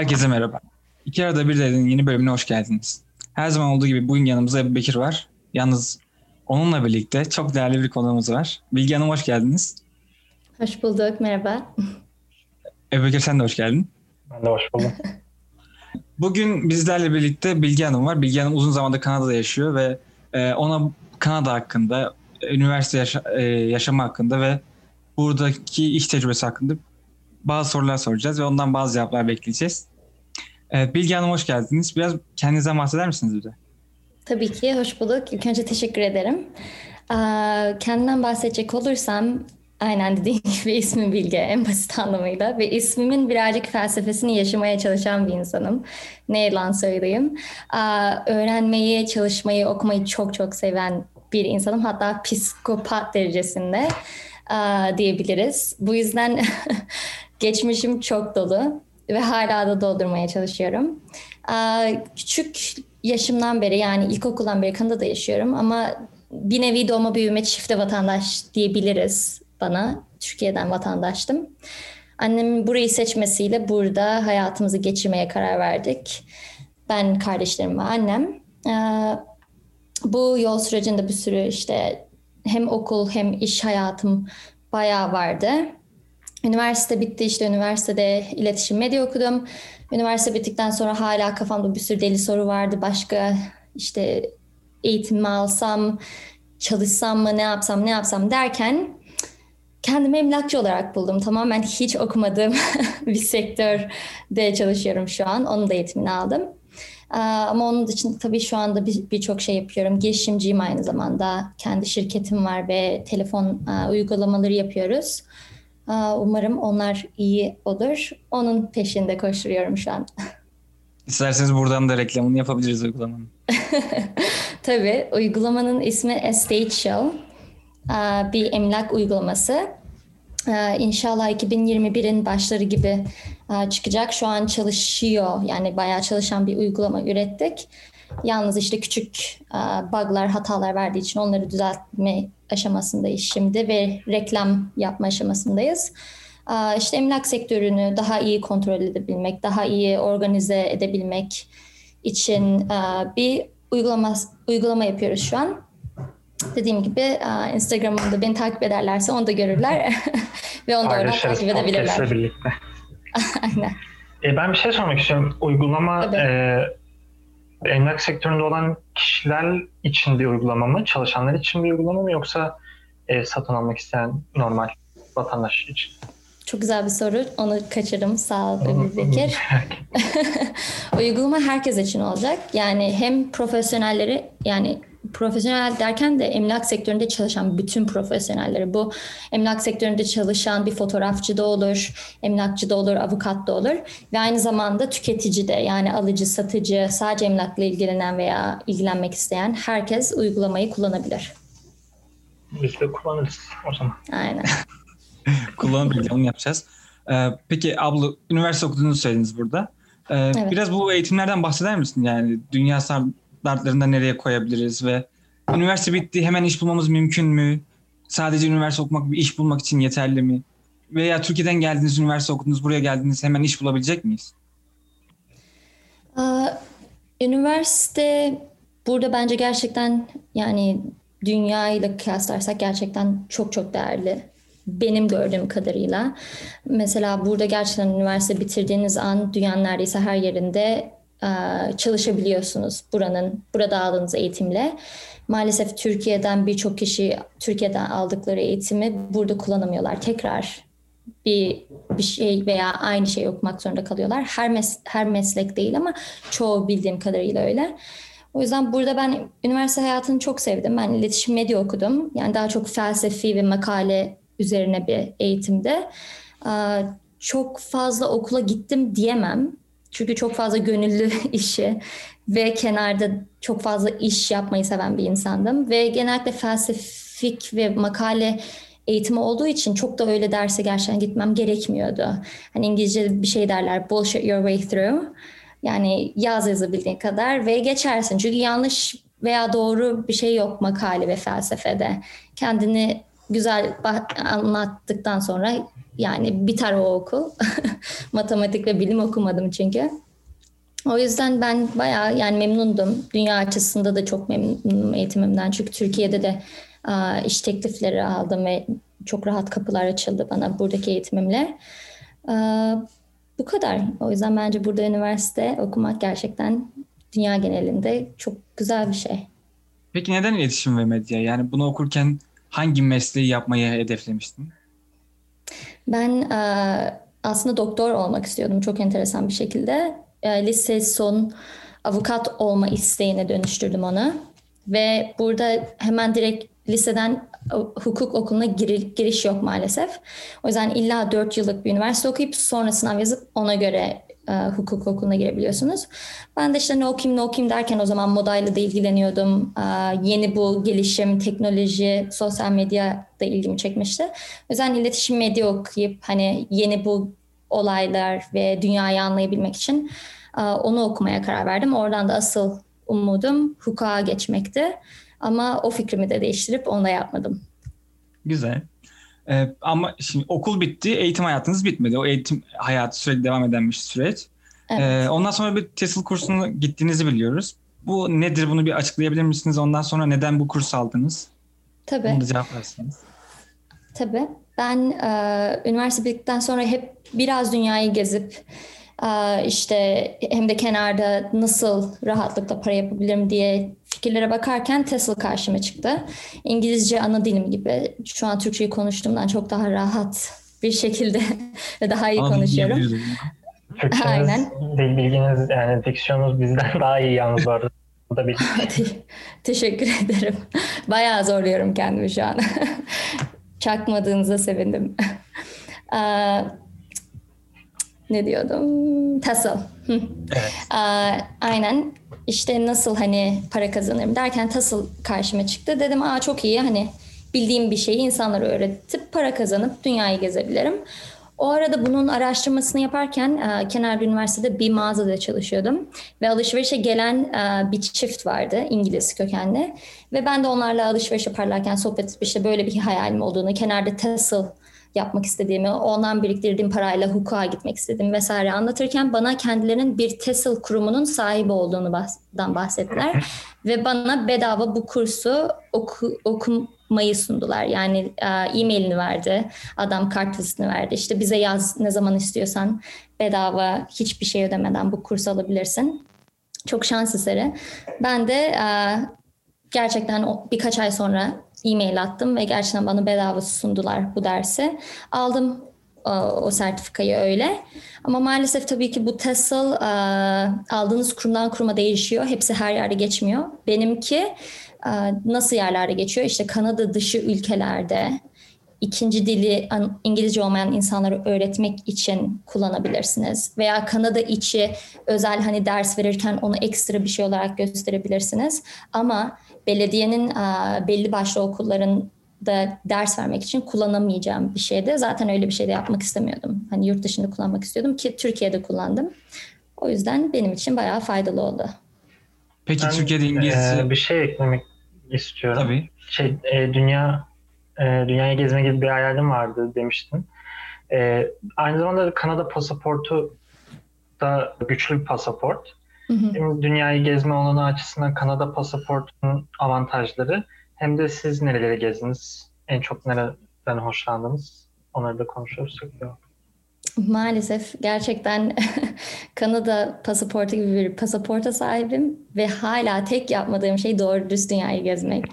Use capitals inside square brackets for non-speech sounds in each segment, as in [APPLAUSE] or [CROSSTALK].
Herkese merhaba. İki arada bir dedin yeni bölümüne hoş geldiniz. Her zaman olduğu gibi bugün yanımızda Ebu Bekir var. Yalnız onunla birlikte çok değerli bir konuğumuz var. Bilgi Hanım hoş geldiniz. Hoş bulduk, merhaba. Ebu Bekir sen de hoş geldin. Ben de hoş buldum. [LAUGHS] Bugün bizlerle birlikte Bilgi Hanım var. Bilgi Hanım uzun zamandır Kanada'da yaşıyor ve e, ona Kanada hakkında, üniversite yaşa, e, yaşamı hakkında ve buradaki iş tecrübesi hakkında bazı sorular soracağız ve ondan bazı cevaplar bekleyeceğiz. Evet, Bilgi Hanım hoş geldiniz. Biraz kendinize bahseder misiniz bize? Tabii ki, hoş bulduk. İlk önce teşekkür ederim. Kendimden bahsedecek olursam, aynen dediğim [LAUGHS] gibi ismim Bilge en basit anlamıyla ve ismimin birazcık felsefesini yaşamaya çalışan bir insanım. Ne yalan söyleyeyim. Öğrenmeyi, çalışmayı, okumayı çok çok seven bir insanım. Hatta psikopat derecesinde diyebiliriz. Bu yüzden [LAUGHS] geçmişim çok dolu ve hala da doldurmaya çalışıyorum. Küçük yaşımdan beri yani ilkokuldan beri Kanada'da yaşıyorum ama bir nevi doğma büyüme çifte vatandaş diyebiliriz bana. Türkiye'den vatandaştım. Annemin burayı seçmesiyle burada hayatımızı geçirmeye karar verdik. Ben, kardeşlerim ve annem. Bu yol sürecinde bir sürü işte hem okul hem iş hayatım bayağı vardı. Üniversite bitti işte üniversitede iletişim medya okudum. Üniversite bittikten sonra hala kafamda bir sürü deli soru vardı. Başka işte eğitim alsam, çalışsam mı, ne yapsam, ne yapsam derken kendimi emlakçı olarak buldum. Tamamen hiç okumadığım [LAUGHS] bir sektörde çalışıyorum şu an. Onun da eğitimini aldım. Ama onun dışında tabii şu anda birçok bir şey yapıyorum. Girişimciyim aynı zamanda. Kendi şirketim var ve telefon uygulamaları yapıyoruz. Umarım onlar iyi olur. Onun peşinde koşturuyorum şu an. İsterseniz buradan da reklamını yapabiliriz uygulamanın. [LAUGHS] Tabii. Uygulamanın ismi Estate Show. Bir emlak uygulaması. İnşallah 2021'in başları gibi çıkacak. Şu an çalışıyor. Yani bayağı çalışan bir uygulama ürettik. Yalnız işte küçük bug'lar, hatalar verdiği için onları düzeltme aşamasındayız şimdi ve reklam yapma aşamasındayız. İşte emlak sektörünü daha iyi kontrol edebilmek, daha iyi organize edebilmek için bir uygulama uygulama yapıyoruz şu an. Dediğim gibi Instagram'da beni takip ederlerse onu da görürler [LAUGHS] ve onu da oradan takip edebilirler. birlikte. [LAUGHS] Aynen. E, ben bir şey sormak istiyorum. Uygulama e, emlak sektöründe olan kişiler için bir uygulama mı? Çalışanlar için bir uygulama mı? Yoksa e, satın almak isteyen normal vatandaş için? Çok güzel bir soru. Onu kaçırdım. Sağ ol Bekir. [LAUGHS] [LAUGHS] Uygulama herkes için olacak. Yani hem profesyonelleri yani profesyonel derken de emlak sektöründe çalışan bütün profesyonelleri. Bu emlak sektöründe çalışan bir fotoğrafçı da olur, emlakçı da olur, avukat da olur. Ve aynı zamanda tüketici de yani alıcı, satıcı, sadece emlakla ilgilenen veya ilgilenmek isteyen herkes uygulamayı kullanabilir. Biz de kullanırız o zaman. Aynen. [LAUGHS] Kullanabilir, onu yapacağız. Ee, peki abla, üniversite okuduğunuzu söylediniz burada. Ee, evet. Biraz bu eğitimlerden bahseder misin? Yani dünya standartlarında nereye koyabiliriz ve üniversite bitti hemen iş bulmamız mümkün mü? Sadece üniversite okumak bir iş bulmak için yeterli mi? Veya Türkiye'den geldiniz, üniversite okudunuz, buraya geldiniz hemen iş bulabilecek miyiz? Üniversite burada bence gerçekten yani dünya ile kıyaslarsak gerçekten çok çok değerli. Benim gördüğüm kadarıyla. Mesela burada gerçekten üniversite bitirdiğiniz an dünyanın neredeyse her yerinde çalışabiliyorsunuz buranın burada aldığınız eğitimle. Maalesef Türkiye'den birçok kişi Türkiye'den aldıkları eğitimi burada kullanamıyorlar. Tekrar bir bir şey veya aynı şey okumak zorunda kalıyorlar. Her mes her meslek değil ama çoğu bildiğim kadarıyla öyle. O yüzden burada ben üniversite hayatını çok sevdim. Ben iletişim medya okudum. Yani daha çok felsefi ve makale üzerine bir eğitimde. Çok fazla okula gittim diyemem. Çünkü çok fazla gönüllü [LAUGHS] işi ve kenarda çok fazla iş yapmayı seven bir insandım. Ve genellikle felsefik ve makale eğitimi olduğu için çok da öyle derse gerçekten gitmem gerekmiyordu. Hani İngilizce bir şey derler bullshit your way through. Yani yaz yazabildiğin kadar ve geçersin. Çünkü yanlış veya doğru bir şey yok makale ve felsefede. Kendini güzel anlattıktan sonra yani biter o okul. [LAUGHS] Matematik ve bilim okumadım çünkü. O yüzden ben bayağı yani memnundum. Dünya açısında da çok memnunum eğitimimden. Çünkü Türkiye'de de iş teklifleri aldım ve çok rahat kapılar açıldı bana buradaki eğitimimle. Bu kadar. O yüzden bence burada üniversite okumak gerçekten dünya genelinde çok güzel bir şey. Peki neden iletişim ve medya? Yani bunu okurken hangi mesleği yapmayı hedeflemiştin? Ben aslında doktor olmak istiyordum çok enteresan bir şekilde. Lise son avukat olma isteğine dönüştürdüm onu. Ve burada hemen direkt liseden hukuk okuluna gir, giriş yok maalesef. O yüzden illa 4 yıllık bir üniversite okuyup sonra sınav yazıp ona göre e, hukuk okuluna girebiliyorsunuz. Ben de işte ne okuyayım ne okuyayım derken o zaman modayla da ilgileniyordum. E, yeni bu gelişim, teknoloji, sosyal medya da ilgimi çekmişti. Yüzden iletişim medya okuyup hani yeni bu olaylar ve dünyayı anlayabilmek için e, onu okumaya karar verdim. Oradan da asıl umudum hukuka geçmekti. Ama o fikrimi de değiştirip onu da yapmadım. Güzel. Ee, ama şimdi okul bitti, eğitim hayatınız bitmedi. O eğitim hayatı sürekli devam eden bir süreç. Evet. Ee, ondan sonra bir TESOL kursuna gittiğinizi biliyoruz. Bu nedir? Bunu bir açıklayabilir misiniz? Ondan sonra neden bu kurs aldınız? Tabii. Bunu da cevap versiniz. Tabii. Ben e, üniversite bittikten sonra hep biraz dünyayı gezip e, işte hem de kenarda nasıl rahatlıkla para yapabilirim diye fikirlere bakarken Tesla karşıma çıktı. İngilizce ana dilim gibi. Şu an Türkçeyi konuştuğumdan çok daha rahat bir şekilde [LAUGHS] ve daha iyi konuşuyorum. Aynen. Dil bilginiz yani diksiyonunuz bizden daha iyi yalnız bu arada. [LAUGHS] Teşekkür ederim. Bayağı zorluyorum kendimi şu an. [LAUGHS] Çakmadığınıza sevindim. ne diyordum? Tesla. Evet. aynen işte nasıl hani para kazanırım derken tasıl karşıma çıktı. Dedim aa çok iyi hani bildiğim bir şeyi insanlara öğretip para kazanıp dünyayı gezebilirim. O arada bunun araştırmasını yaparken e, Kenarda Üniversitede bir mağazada çalışıyordum. Ve alışverişe gelen e, bir çift vardı İngiliz kökenli. Ve ben de onlarla alışveriş yaparlarken sohbet işte böyle bir hayalim olduğunu, kenarda Tesla yapmak istediğimi, ondan biriktirdiğim parayla hukuka gitmek istediğimi vesaire anlatırken bana kendilerinin bir TESOL kurumunun sahibi olduğunu bahsettiler. [LAUGHS] Ve bana bedava bu kursu oku, okumayı sundular. Yani e, e-mailini verdi, adam kart verdi. İşte bize yaz ne zaman istiyorsan bedava hiçbir şey ödemeden bu kursu alabilirsin. Çok şans eseri. Ben de e, gerçekten birkaç ay sonra e-mail attım ve gerçekten bana bedava sundular bu dersi. Aldım o, o sertifikayı öyle. Ama maalesef tabii ki bu TESOL e, aldığınız kurumdan kuruma değişiyor. Hepsi her yerde geçmiyor. Benimki e, nasıl yerlerde geçiyor? İşte Kanada dışı ülkelerde ikinci dili İngilizce olmayan insanları öğretmek için kullanabilirsiniz. Veya Kanada içi özel hani ders verirken onu ekstra bir şey olarak gösterebilirsiniz. Ama belediyenin belli başlı okulların da ders vermek için kullanamayacağım bir şeydi. Zaten öyle bir şey de yapmak istemiyordum. Hani yurt dışında kullanmak istiyordum ki Türkiye'de kullandım. O yüzden benim için bayağı faydalı oldu. Peki ben, Türkiye'de İngilizce... E, bir şey eklemek istiyorum. Tabii. Şey, e, dünya e, dünyayı gezme gibi bir hayalim vardı demiştin. E, aynı zamanda Kanada pasaportu da güçlü bir pasaport. Hem dünyayı gezme olanağı açısından Kanada pasaportunun avantajları hem de siz nerelere gezdiniz? En çok nereden hoşlandınız? Onları da konuşursak. Maalesef gerçekten [LAUGHS] Kanada pasaportu gibi bir pasaporta sahibim ve hala tek yapmadığım şey doğru düz dünyayı gezmek.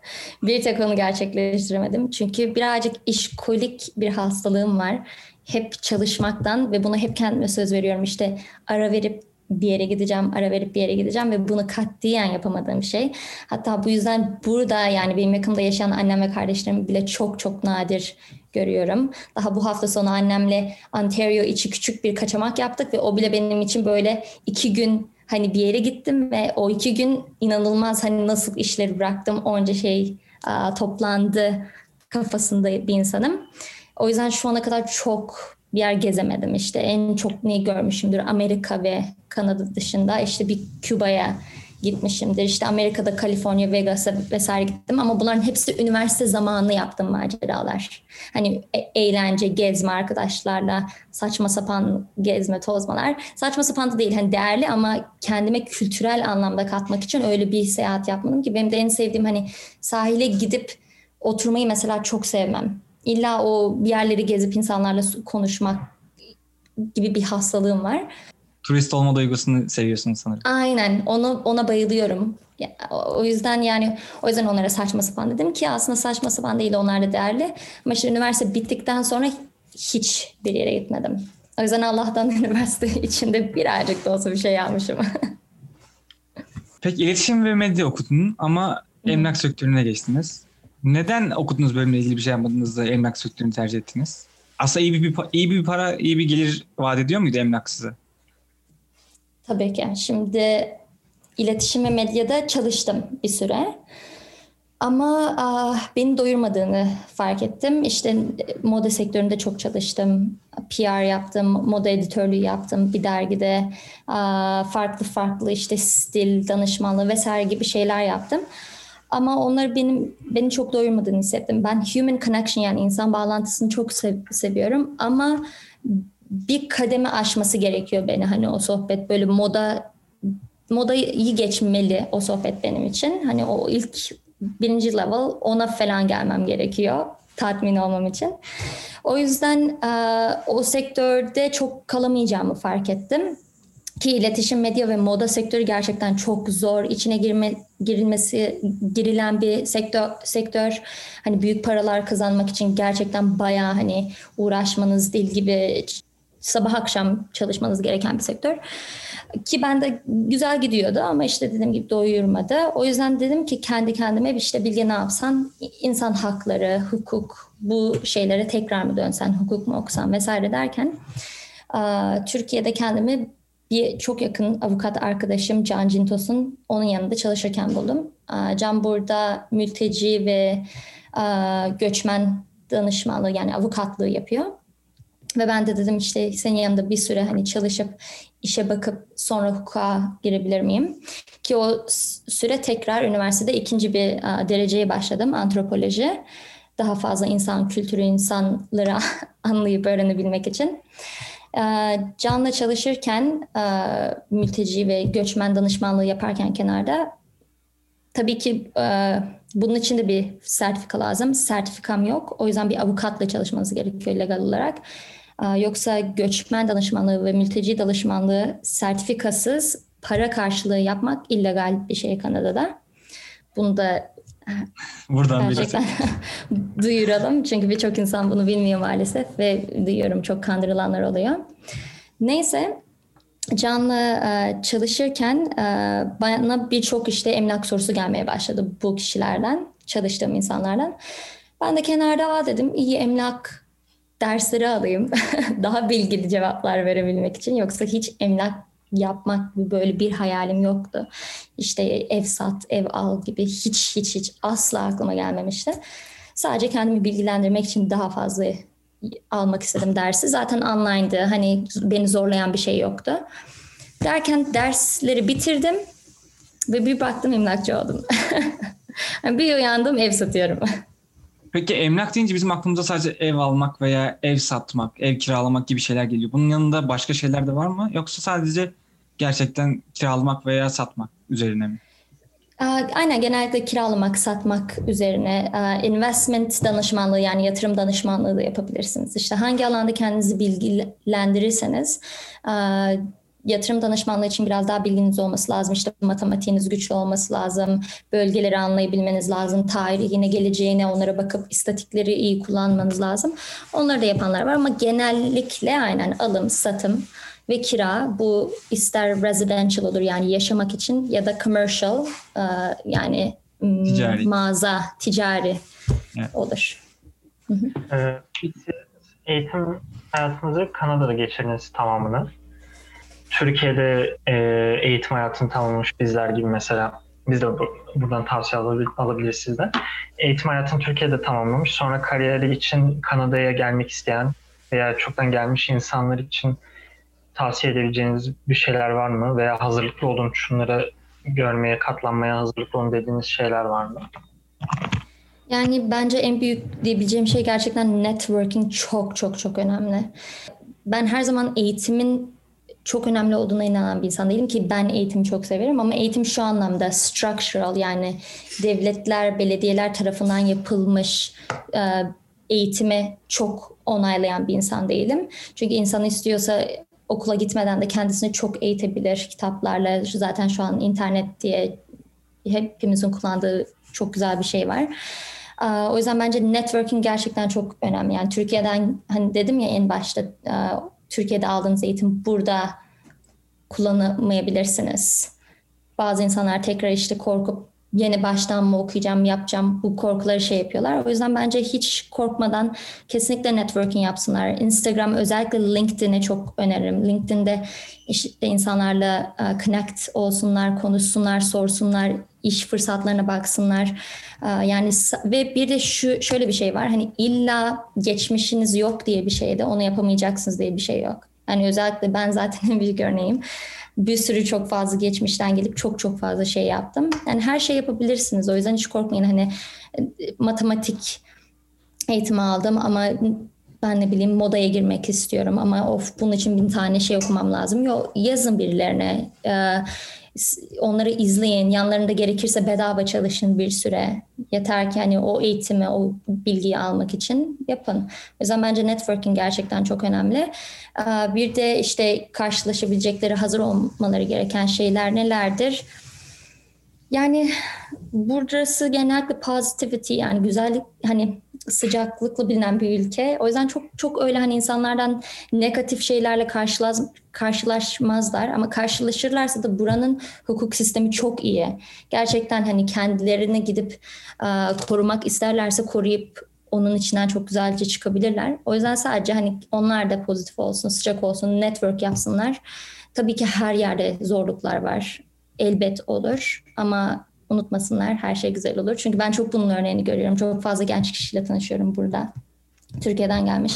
[LAUGHS] bir tek onu gerçekleştiremedim. Çünkü birazcık işkolik bir hastalığım var. Hep çalışmaktan ve bunu hep kendime söz veriyorum. İşte ara verip bir yere gideceğim, ara verip bir yere gideceğim ve bunu katiyen yapamadığım şey. Hatta bu yüzden burada yani benim yakımda yaşayan annem ve kardeşlerim bile çok çok nadir görüyorum. Daha bu hafta sonu annemle Ontario içi küçük bir kaçamak yaptık ve o bile benim için böyle iki gün hani bir yere gittim ve o iki gün inanılmaz hani nasıl işleri bıraktım onca şey toplandı kafasında bir insanım. O yüzden şu ana kadar çok bir yer gezemedim işte en çok ne görmüşümdür Amerika ve Kanada dışında işte bir Küba'ya gitmişimdir. İşte Amerika'da Kaliforniya, Vegas'a vesaire gittim ama bunların hepsi üniversite zamanı yaptığım maceralar. Hani e, eğlence, gezme arkadaşlarla, saçma sapan gezme, tozmalar. Saçma sapan da değil hani değerli ama kendime kültürel anlamda katmak için öyle bir seyahat yapmadım ki benim de en sevdiğim hani sahile gidip oturmayı mesela çok sevmem. İlla o bir yerleri gezip insanlarla konuşmak gibi bir hastalığım var. Turist olma duygusunu seviyorsun sanırım. Aynen. Onu ona bayılıyorum. O yüzden yani o yüzden onlara saçma sapan dedim ki aslında saçma sapan değil onlar da değerli. Ama işte üniversite bittikten sonra hiç bir yere gitmedim. O yüzden Allah'tan [LAUGHS] üniversite içinde birazcık da olsa bir şey yapmışım. [LAUGHS] Peki iletişim ve medya okudun ama emlak sektörüne geçtiniz. Neden okuduğunuz bölümle ilgili bir şey yapmadınız da emlak sektörünü tercih ettiniz? Aslında iyi bir, iyi bir para, iyi bir gelir vaat ediyor muydu emlak size? Tabii ki. Şimdi iletişim ve medyada çalıştım bir süre. Ama ah, beni doyurmadığını fark ettim. İşte moda sektöründe çok çalıştım. PR yaptım, moda editörlüğü yaptım bir dergide. Ah, farklı farklı işte stil, danışmanlığı vesaire gibi şeyler yaptım. Ama onlar benim beni çok doyurmadığını hissettim. Ben human connection yani insan bağlantısını çok sev, seviyorum ama bir kademe aşması gerekiyor beni hani o sohbet böyle moda modayı geçmeli o sohbet benim için. Hani o ilk birinci level ona falan gelmem gerekiyor tatmin olmam için. O yüzden o sektörde çok kalamayacağımı fark ettim. Ki iletişim, medya ve moda sektörü gerçekten çok zor. İçine girme, girilmesi, girilen bir sektör, sektör. Hani büyük paralar kazanmak için gerçekten bayağı hani uğraşmanız, dil gibi sabah akşam çalışmanız gereken bir sektör. Ki ben de güzel gidiyordu ama işte dediğim gibi doyurmadı. O yüzden dedim ki kendi kendime işte Bilge ne yapsan insan hakları, hukuk bu şeylere tekrar mı dönsen, hukuk mu okusan vesaire derken Türkiye'de kendimi bir çok yakın avukat arkadaşım Can Cintos'un onun yanında çalışırken buldum. Can burada mülteci ve göçmen danışmanlığı yani avukatlığı yapıyor. Ve ben de dedim işte senin yanında bir süre hani çalışıp işe bakıp sonra hukuka girebilir miyim? Ki o süre tekrar üniversitede ikinci bir dereceye başladım antropoloji. Daha fazla insan kültürü, insanları [LAUGHS] anlayıp öğrenebilmek için. Can'la çalışırken mülteci ve göçmen danışmanlığı yaparken kenarda tabii ki bunun için de bir sertifika lazım. Sertifikam yok. O yüzden bir avukatla çalışmanız gerekiyor legal olarak. Yoksa göçmen danışmanlığı ve mülteci danışmanlığı sertifikasız para karşılığı yapmak illegal bir şey Kanada'da. Bunu da Buradan gerçekten [LAUGHS] duyuralım. Çünkü birçok insan bunu bilmiyor maalesef ve duyuyorum çok kandırılanlar oluyor. Neyse Can'la çalışırken bana birçok işte emlak sorusu gelmeye başladı bu kişilerden, çalıştığım insanlardan. Ben de kenarda Aa dedim iyi emlak dersleri alayım. [LAUGHS] Daha bilgili cevaplar verebilmek için. Yoksa hiç emlak yapmak böyle bir hayalim yoktu. İşte ev sat, ev al gibi hiç hiç hiç asla aklıma gelmemişti. Sadece kendimi bilgilendirmek için daha fazla almak istedim dersi. Zaten online'dı. Hani beni zorlayan bir şey yoktu. Derken dersleri bitirdim ve bir baktım emlakçı oldum. [LAUGHS] bir uyandım ev satıyorum. Peki emlak deyince bizim aklımıza sadece ev almak veya ev satmak, ev kiralamak gibi şeyler geliyor. Bunun yanında başka şeyler de var mı? Yoksa sadece gerçekten kiralamak veya satmak üzerine mi? Aynen genellikle kiralamak, satmak üzerine investment danışmanlığı yani yatırım danışmanlığı da yapabilirsiniz. İşte hangi alanda kendinizi bilgilendirirseniz yatırım danışmanlığı için biraz daha bilginiz olması lazım. İşte matematiğiniz güçlü olması lazım. Bölgeleri anlayabilmeniz lazım. Tarihine, geleceğine onlara bakıp istatikleri iyi kullanmanız lazım. Onları da yapanlar var ama genellikle aynen alım, satım ve kira bu ister residential olur yani yaşamak için ya da commercial e, yani ticari. mağaza, ticari evet. olur. Hı hı. Ee, eğitim hayatınızı Kanada'da geçirdiniz tamamını. Türkiye'de e, eğitim hayatını tamamlamış bizler gibi mesela biz de buradan tavsiye alabil, alabiliriz sizden. Eğitim hayatını Türkiye'de tamamlamış. Sonra kariyeri için Kanada'ya gelmek isteyen veya çoktan gelmiş insanlar için tavsiye edebileceğiniz bir şeyler var mı? Veya hazırlıklı olun şunlara görmeye, katlanmaya hazırlıklı olun dediğiniz şeyler var mı? Yani bence en büyük diyebileceğim şey gerçekten networking çok çok çok önemli. Ben her zaman eğitimin çok önemli olduğuna inanan bir insan değilim ki ben eğitimi çok severim ama eğitim şu anlamda structural yani devletler, belediyeler tarafından yapılmış e, eğitimi çok onaylayan bir insan değilim. Çünkü insan istiyorsa okula gitmeden de kendisini çok eğitebilir kitaplarla. Zaten şu an internet diye hepimizin kullandığı çok güzel bir şey var. O yüzden bence networking gerçekten çok önemli. Yani Türkiye'den hani dedim ya en başta Türkiye'de aldığınız eğitim burada kullanamayabilirsiniz. Bazı insanlar tekrar işte korkup yeni baştan mı okuyacağım, yapacağım bu korkuları şey yapıyorlar. O yüzden bence hiç korkmadan kesinlikle networking yapsınlar. Instagram özellikle LinkedIn'e çok öneririm. LinkedIn'de işte insanlarla e, connect olsunlar, konuşsunlar, sorsunlar, iş fırsatlarına baksınlar. E, yani ve bir de şu şöyle bir şey var. Hani illa geçmişiniz yok diye bir şeyde onu yapamayacaksınız diye bir şey yok. Yani özellikle ben zaten [LAUGHS] en büyük örneğim bir sürü çok fazla geçmişten gelip çok çok fazla şey yaptım. Yani her şey yapabilirsiniz. O yüzden hiç korkmayın. Hani e, matematik eğitimi aldım ama ben ne bileyim modaya girmek istiyorum ama of bunun için bin tane şey okumam lazım. Yok yazın birilerine. Ee, onları izleyin. Yanlarında gerekirse bedava çalışın bir süre. Yeter ki hani o eğitimi, o bilgiyi almak için yapın. O yüzden bence networking gerçekten çok önemli. Bir de işte karşılaşabilecekleri, hazır olmaları gereken şeyler nelerdir? Yani burası genellikle positivity yani güzellik hani sıcaklıkla bilinen bir ülke. O yüzden çok çok öyle hani insanlardan negatif şeylerle karşılaş, karşılaşmazlar ama karşılaşırlarsa da buranın hukuk sistemi çok iyi. Gerçekten hani kendilerini gidip uh, korumak isterlerse koruyup onun içinden çok güzelce çıkabilirler. O yüzden sadece hani onlar da pozitif olsun, sıcak olsun, network yapsınlar. Tabii ki her yerde zorluklar var. Elbet olur ama unutmasınlar her şey güzel olur. Çünkü ben çok bunun örneğini görüyorum. Çok fazla genç kişiyle tanışıyorum burada. Türkiye'den gelmiş.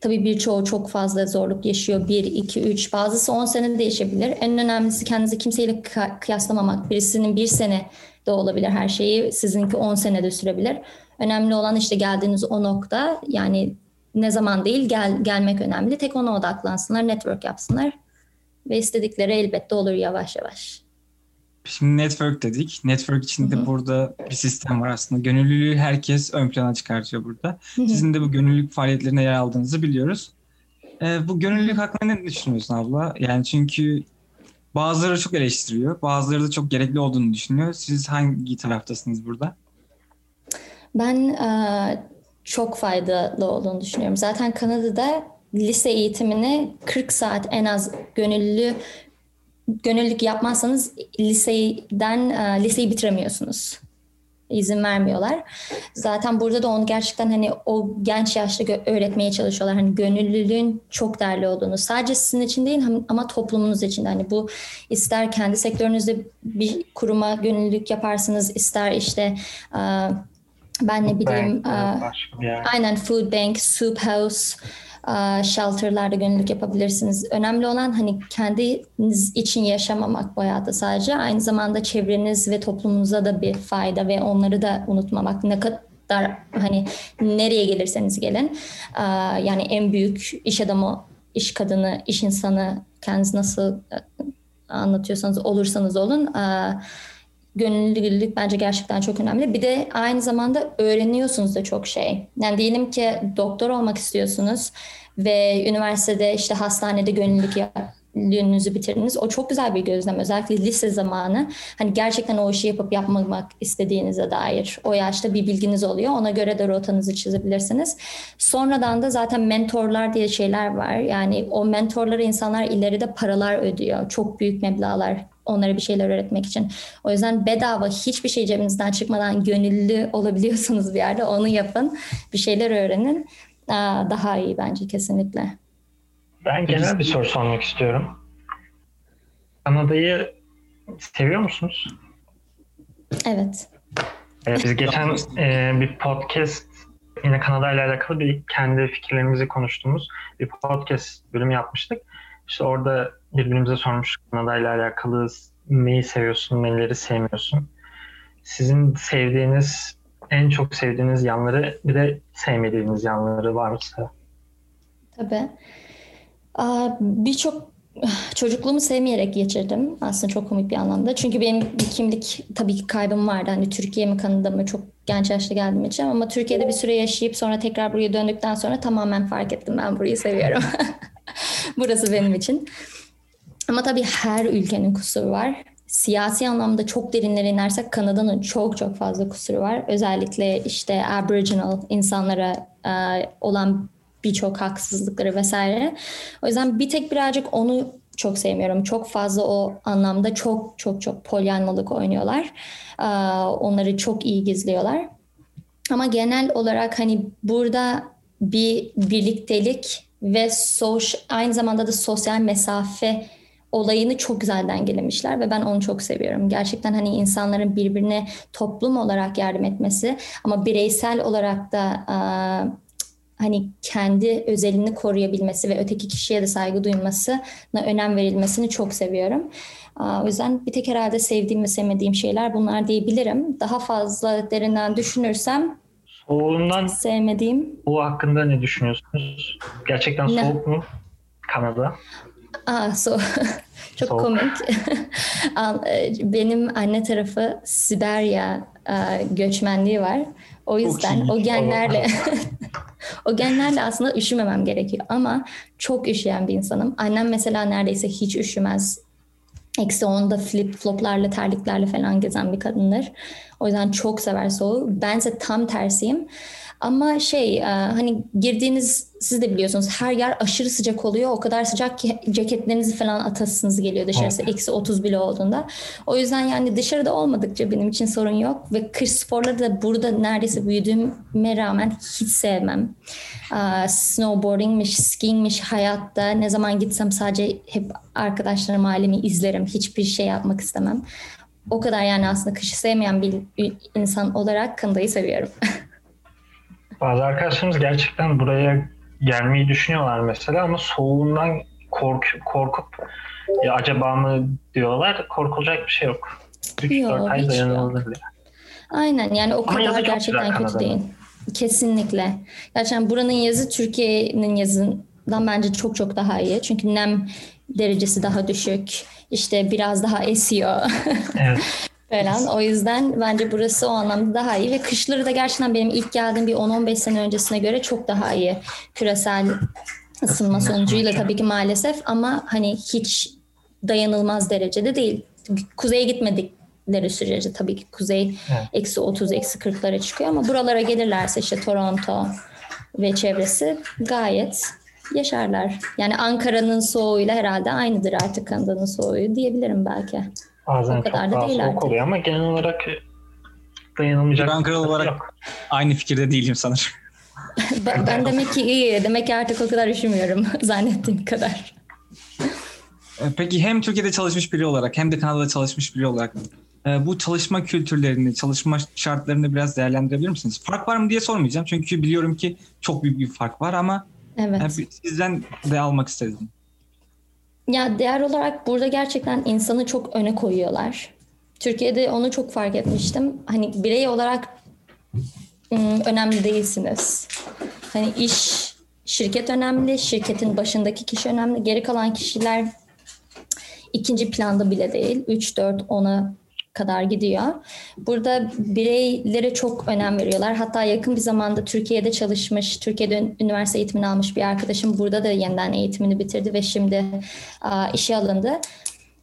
Tabii birçoğu çok fazla zorluk yaşıyor. Bir, iki, üç. Bazısı on sene değişebilir. En önemlisi kendinizi kimseyle kıyaslamamak. Birisinin bir sene de olabilir her şeyi. Sizinki on sene de sürebilir. Önemli olan işte geldiğiniz o nokta. Yani ne zaman değil gel, gelmek önemli. Tek ona odaklansınlar, network yapsınlar. Ve istedikleri elbette olur yavaş yavaş. Şimdi network dedik. Network içinde Hı-hı. burada bir sistem var aslında. Gönüllülüğü herkes ön plana çıkartıyor burada. Hı-hı. Sizin de bu gönüllülük faaliyetlerine yer aldığınızı biliyoruz. Ee, bu gönüllülük hakkında ne düşünüyorsun abla? Yani çünkü bazıları çok eleştiriyor, bazıları da çok gerekli olduğunu düşünüyor. Siz hangi taraftasınız burada? Ben e, çok faydalı olduğunu düşünüyorum. Zaten Kanada'da lise eğitimini 40 saat en az gönüllü gönüllülük yapmazsanız liseden e, liseyi bitiremiyorsunuz. İzin vermiyorlar. Zaten burada da onu gerçekten hani o genç yaşta öğretmeye çalışıyorlar. Hani gönüllülüğün çok değerli olduğunu. Sadece sizin için değil ama toplumunuz için. Hani bu ister kendi sektörünüzde bir kuruma gönüllülük yaparsınız, ister işte e, ben ne bileyim bank, e, aynen food bank, soup house shelterlarda gönüllülük yapabilirsiniz. Önemli olan hani kendiniz için yaşamamak bu hayatta sadece. Aynı zamanda çevreniz ve toplumunuza da bir fayda ve onları da unutmamak. Ne kadar hani nereye gelirseniz gelin. Yani en büyük iş adamı, iş kadını, iş insanı kendiniz nasıl anlatıyorsanız olursanız olun gönüllülük bence gerçekten çok önemli. Bir de aynı zamanda öğreniyorsunuz da çok şey. Yani diyelim ki doktor olmak istiyorsunuz ve üniversitede işte hastanede gönüllülük yaptığınızı bitirdiniz. O çok güzel bir gözlem. Özellikle lise zamanı. Hani gerçekten o işi yapıp yapmamak istediğinize dair o yaşta bir bilginiz oluyor. Ona göre de rotanızı çizebilirsiniz. Sonradan da zaten mentorlar diye şeyler var. Yani o mentorlara insanlar ileride paralar ödüyor. Çok büyük meblağlar onlara bir şeyler öğretmek için. O yüzden bedava hiçbir şey cebinizden çıkmadan gönüllü [LAUGHS] olabiliyorsunuz bir yerde onu yapın. Bir şeyler öğrenin. Daha iyi bence kesinlikle. Ben genel bir soru sormak istiyorum. Kanada'yı seviyor musunuz? Evet. Ee, biz geçen e, bir podcast yine Kanada ile alakalı bir kendi fikirlerimizi konuştuğumuz bir podcast bölümü yapmıştık. İşte orada birbirimize sormuş Kanada ile alakalı neyi seviyorsun, neleri sevmiyorsun. Sizin sevdiğiniz, en çok sevdiğiniz yanları bir de sevmediğiniz yanları varsa. Tabii. Birçok [SIGHS] çocukluğumu sevmeyerek geçirdim aslında çok komik bir anlamda. Çünkü benim bir kimlik tabii ki kaybım vardı. Hani Türkiye mi Kanada mı çok genç yaşta geldiğim için ama Türkiye'de bir süre yaşayıp sonra tekrar buraya döndükten sonra tamamen fark ettim ben burayı seviyorum. [LAUGHS] Burası benim için. Ama tabii her ülkenin kusuru var. Siyasi anlamda çok derinlere inersek Kanada'nın çok çok fazla kusuru var. Özellikle işte Aboriginal insanlara e, olan birçok haksızlıkları vesaire. O yüzden bir tek birazcık onu çok sevmiyorum. Çok fazla o anlamda çok çok çok polyanlalık oynuyorlar. Ee, onları çok iyi gizliyorlar. Ama genel olarak hani burada bir birliktelik ve soş, aynı zamanda da sosyal mesafe olayını çok güzel dengelemişler ve ben onu çok seviyorum. Gerçekten hani insanların birbirine toplum olarak yardım etmesi ama bireysel olarak da hani kendi özelini koruyabilmesi ve öteki kişiye de saygı duymasına önem verilmesini çok seviyorum. O yüzden bir tek herhalde sevdiğim ve sevmediğim şeyler bunlar diyebilirim. Daha fazla derinden düşünürsem Soğuğundan sevmediğim. Bu hakkında ne düşünüyorsunuz? Gerçekten ne? soğuk mu Kanada? Aa, so [LAUGHS] çok soğuk. komik. [LAUGHS] E, benim anne tarafı Siberya e, göçmenliği var. O yüzden o genlerle [LAUGHS] o genlerle aslında üşümemem gerekiyor ama çok üşüyen bir insanım. Annem mesela neredeyse hiç üşümez. Eksi onda flip floplarla terliklerle falan gezen bir kadındır. O yüzden çok sever soğuğu. Bense tam tersiyim. Ama şey e, hani girdiğiniz siz de biliyorsunuz her yer aşırı sıcak oluyor. O kadar sıcak ki ceketlerinizi falan atasınız geliyor dışarısı eksi 30 bile olduğunda. O yüzden yani dışarıda olmadıkça benim için sorun yok. Ve kış sporları da burada neredeyse büyüdüğüme rağmen hiç sevmem. Uh, snowboardingmiş, skiingmiş hayatta ne zaman gitsem sadece hep arkadaşlarım ailemi izlerim. Hiçbir şey yapmak istemem. O kadar yani aslında kışı sevmeyen bir insan olarak Kanada'yı seviyorum. [LAUGHS] Bazı arkadaşlarımız gerçekten buraya gelmeyi düşünüyorlar mesela ama soğuğundan kork korkup ya acaba mı diyorlar. Korkulacak bir şey yok. 3-4 ay dayanılır. Aynen yani o ama kadar gerçekten kötü değil. Kesinlikle. Gerçekten buranın yazı Türkiye'nin yazından bence çok çok daha iyi. Çünkü nem derecesi daha düşük. İşte biraz daha esiyor. Evet. [LAUGHS] falan. O yüzden bence burası o anlamda daha iyi ve kışları da gerçekten benim ilk geldiğim bir 10-15 sene öncesine göre çok daha iyi. Küresel ısınma sonucuyla tabii ki maalesef ama hani hiç dayanılmaz derecede değil. Kuzeye gitmedikleri sürece tabii ki kuzey eksi 30 eksi 40'lara çıkıyor ama buralara gelirlerse işte Toronto ve çevresi gayet yaşarlar. Yani Ankara'nın soğuğuyla herhalde aynıdır artık Kanada'nın soğuğu diyebilirim belki. Bazen o kadar çok da değil soğuk artık. oluyor ama genel olarak dayanılmayacak. Ben Ankara olarak yok. aynı fikirde değilim sanırım. [LAUGHS] ben, ben demek ki iyi. Demek ki artık o kadar üşümüyorum [LAUGHS] zannettiğim kadar. E, peki hem Türkiye'de çalışmış biri olarak hem de Kanada'da çalışmış biri olarak e, bu çalışma kültürlerini, çalışma şartlarını biraz değerlendirebilir misiniz? Fark var mı diye sormayacağım. Çünkü biliyorum ki çok büyük bir fark var ama evet. sizden de almak istedim. Ya değer olarak burada gerçekten insanı çok öne koyuyorlar. Türkiye'de onu çok fark etmiştim. Hani birey olarak önemli değilsiniz. Hani iş, şirket önemli, şirketin başındaki kişi önemli. Geri kalan kişiler ikinci planda bile değil. 3, 4, 10'a kadar gidiyor. Burada bireylere çok önem veriyorlar. Hatta yakın bir zamanda Türkiye'de çalışmış, Türkiye'de üniversite eğitimini almış bir arkadaşım burada da yeniden eğitimini bitirdi ve şimdi a, işe alındı.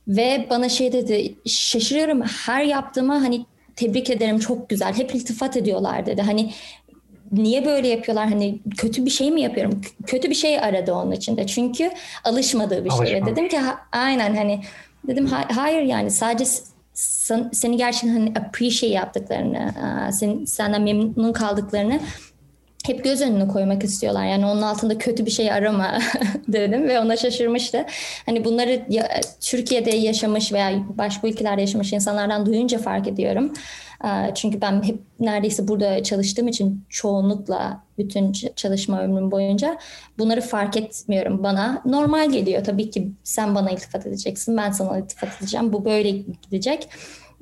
Ve bana şey dedi, şaşırıyorum her yaptığıma hani tebrik ederim çok güzel. Hep iltifat ediyorlar dedi. Hani niye böyle yapıyorlar? Hani kötü bir şey mi yapıyorum? Kötü bir şey aradı onun içinde. Çünkü alışmadığı bir şey. Dedim ki ha, aynen hani dedim hayır yani sadece sen, seni gerçekten hani appreciate yaptıklarını, sen, senden memnun kaldıklarını hep göz önüne koymak istiyorlar. Yani onun altında kötü bir şey arama [LAUGHS] dedim ve ona şaşırmıştı. Hani bunları ya, Türkiye'de yaşamış veya başka ülkelerde yaşamış insanlardan duyunca fark ediyorum. Çünkü ben hep neredeyse burada çalıştığım için çoğunlukla bütün çalışma ömrüm boyunca bunları fark etmiyorum. Bana normal geliyor. Tabii ki sen bana iltifat edeceksin, ben sana iltifat edeceğim. Bu böyle gidecek.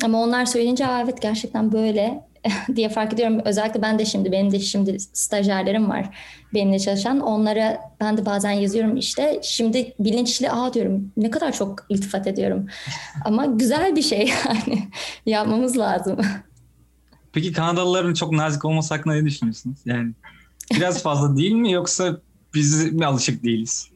Ama onlar söyleyince evet gerçekten böyle [LAUGHS] diye fark ediyorum. Özellikle ben de şimdi benim de şimdi stajyerlerim var benimle çalışan. Onlara ben de bazen yazıyorum işte. Şimdi bilinçli aa diyorum ne kadar çok iltifat ediyorum. [LAUGHS] Ama güzel bir şey yani. [LAUGHS] Yapmamız lazım. Peki Kanadalıların çok nazik olması hakkında ne düşünüyorsunuz? Yani biraz fazla değil mi yoksa biz mi alışık değiliz?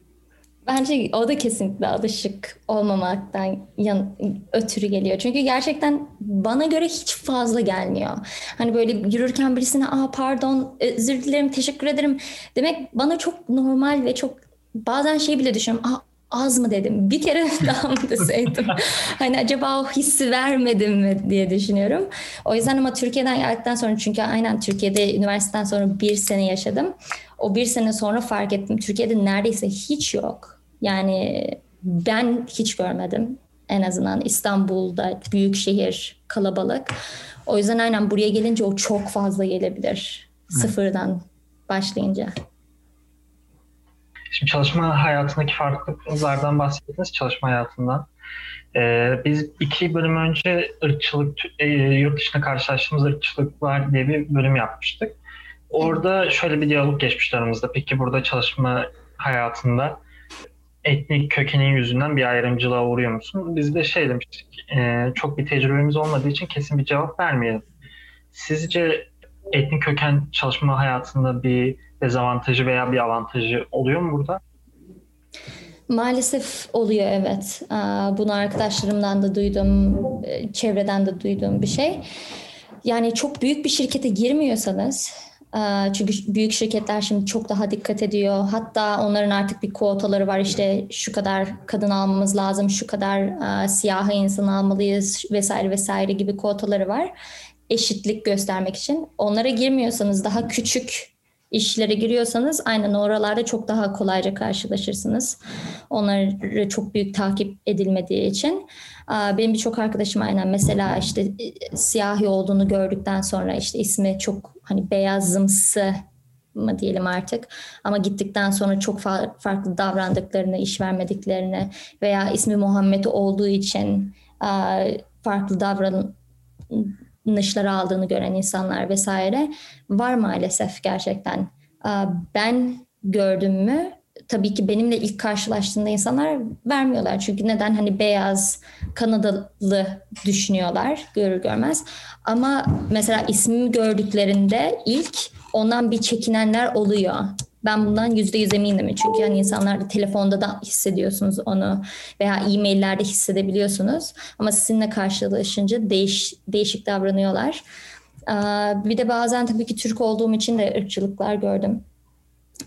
Bence o da kesinlikle alışık olmamaktan yan, ötürü geliyor. Çünkü gerçekten bana göre hiç fazla gelmiyor. Hani böyle yürürken birisine aa pardon özür dilerim teşekkür ederim demek bana çok normal ve çok bazen şey bile düşünüyorum. Aa, az mı dedim bir kere [LAUGHS] daha mı deseydim hani acaba o hissi vermedim mi diye düşünüyorum. O yüzden ama Türkiye'den geldikten sonra çünkü aynen Türkiye'de üniversiteden sonra bir sene yaşadım. O bir sene sonra fark ettim Türkiye'de neredeyse hiç yok. Yani ben hiç görmedim en azından İstanbul'da büyük şehir kalabalık. O yüzden aynen buraya gelince o çok fazla gelebilir sıfırdan başlayınca. Şimdi çalışma hayatındaki farklılıklardan bahsettiniz çalışma hayatından. Ee, biz iki bölüm önce ırkçılık, e, yurt dışında karşılaştığımız ırkçılıklar diye bir bölüm yapmıştık. Orada şöyle bir diyalog geçmişti aramızda. Peki burada çalışma hayatında etnik kökenin yüzünden bir ayrımcılığa uğruyor musun? Biz de şey demiştik, e, çok bir tecrübemiz olmadığı için kesin bir cevap vermeyelim. Sizce etnik köken çalışma hayatında bir dezavantajı veya bir avantajı oluyor mu burada? Maalesef oluyor evet. Bunu arkadaşlarımdan da duydum, e, çevreden de duyduğum bir şey. Yani çok büyük bir şirkete girmiyorsanız çünkü büyük şirketler şimdi çok daha dikkat ediyor. Hatta onların artık bir kuotaları var. İşte şu kadar kadın almamız lazım, şu kadar siyah insan almalıyız vesaire vesaire gibi kuotaları var. Eşitlik göstermek için. Onlara girmiyorsanız daha küçük işlere giriyorsanız aynen oralarda çok daha kolayca karşılaşırsınız. Onları çok büyük takip edilmediği için. Benim birçok arkadaşım aynen mesela işte e, siyahi olduğunu gördükten sonra işte ismi çok hani beyazımsı mı diyelim artık ama gittikten sonra çok farklı davrandıklarını, iş vermediklerini veya ismi Muhammed olduğu için farklı davranışlar aldığını gören insanlar vesaire var maalesef gerçekten. Ben gördüm mü tabii ki benimle ilk karşılaştığında insanlar vermiyorlar. Çünkü neden? Hani beyaz, Kanadalı düşünüyorlar görür görmez. Ama mesela ismimi gördüklerinde ilk ondan bir çekinenler oluyor. Ben bundan yüzde yüz eminim. Çünkü hani insanlar da telefonda da hissediyorsunuz onu veya e-maillerde hissedebiliyorsunuz. Ama sizinle karşılaşınca değiş, değişik davranıyorlar. Bir de bazen tabii ki Türk olduğum için de ırkçılıklar gördüm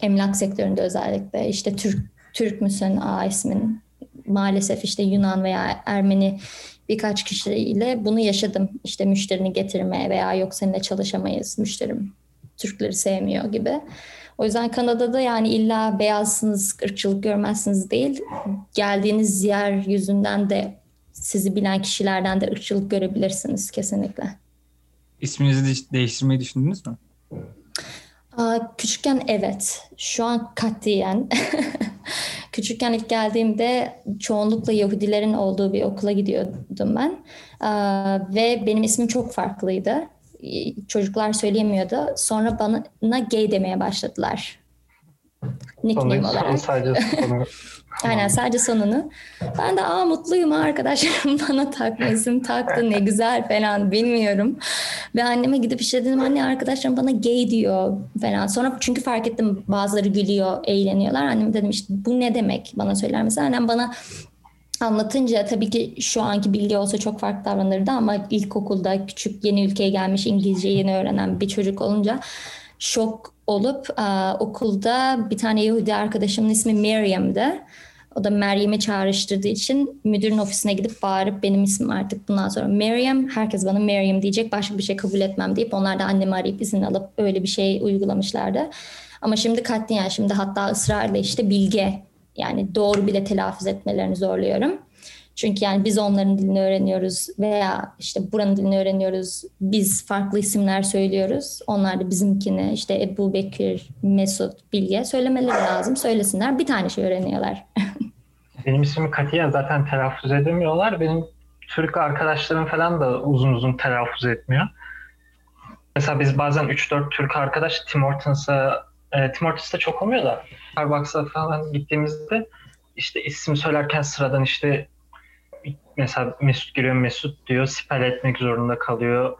emlak sektöründe özellikle işte Türk Türk müsün A ismin maalesef işte Yunan veya Ermeni birkaç kişiyle bunu yaşadım. İşte müşterini getirme veya yok seninle çalışamayız müşterim Türkleri sevmiyor gibi. O yüzden Kanada'da yani illa beyazsınız, ırkçılık görmezsiniz değil. Geldiğiniz yer yüzünden de sizi bilen kişilerden de ırkçılık görebilirsiniz kesinlikle. İsminizi değiştirmeyi düşündünüz mü? Küçükken evet. Şu an katiyen. [LAUGHS] Küçükken ilk geldiğimde çoğunlukla Yahudilerin olduğu bir okula gidiyordum ben. Ve benim ismim çok farklıydı. Çocuklar söyleyemiyordu. Sonra bana gay demeye başladılar. Nickname olarak. Sadece [LAUGHS] Aynen sadece sonunu. Ben de aa mutluyum arkadaşlarım [LAUGHS] bana takma isim taktı ne güzel falan bilmiyorum. Ve anneme gidip işte dedim anne arkadaşlarım bana gay diyor falan. Sonra çünkü fark ettim bazıları gülüyor, eğleniyorlar. Annem dedim işte bu ne demek bana söyler misin? Annem bana anlatınca tabii ki şu anki bilgi olsa çok farklı davranırdı ama ilkokulda küçük yeni ülkeye gelmiş İngilizce yeni öğrenen bir çocuk olunca şok olup uh, okulda bir tane Yahudi arkadaşımın ismi Miriam'dı. O da Meryem'i çağrıştırdığı için müdürün ofisine gidip bağırıp benim ismim artık bundan sonra Meryem. Herkes bana Meryem diyecek başka bir şey kabul etmem deyip onlar da annemi arayıp izin alıp öyle bir şey uygulamışlardı. Ama şimdi katliyen şimdi hatta ısrarla işte bilge yani doğru bile telaffuz etmelerini zorluyorum. Çünkü yani biz onların dilini öğreniyoruz veya işte buranın dilini öğreniyoruz. Biz farklı isimler söylüyoruz. Onlar da bizimkini işte Ebu Bekir, Mesut, Bilge söylemeleri lazım. Söylesinler. Bir tane şey öğreniyorlar. [LAUGHS] Benim ismimi katiyen zaten telaffuz edemiyorlar. Benim Türk arkadaşlarım falan da uzun uzun telaffuz etmiyor. Mesela biz bazen 3-4 Türk arkadaş Tim Hortons'a e, Tim Hortons'ta çok olmuyor da Starbucks'a falan gittiğimizde işte isim söylerken sıradan işte mesela Mesut giriyor Mesut diyor spell etmek zorunda kalıyor.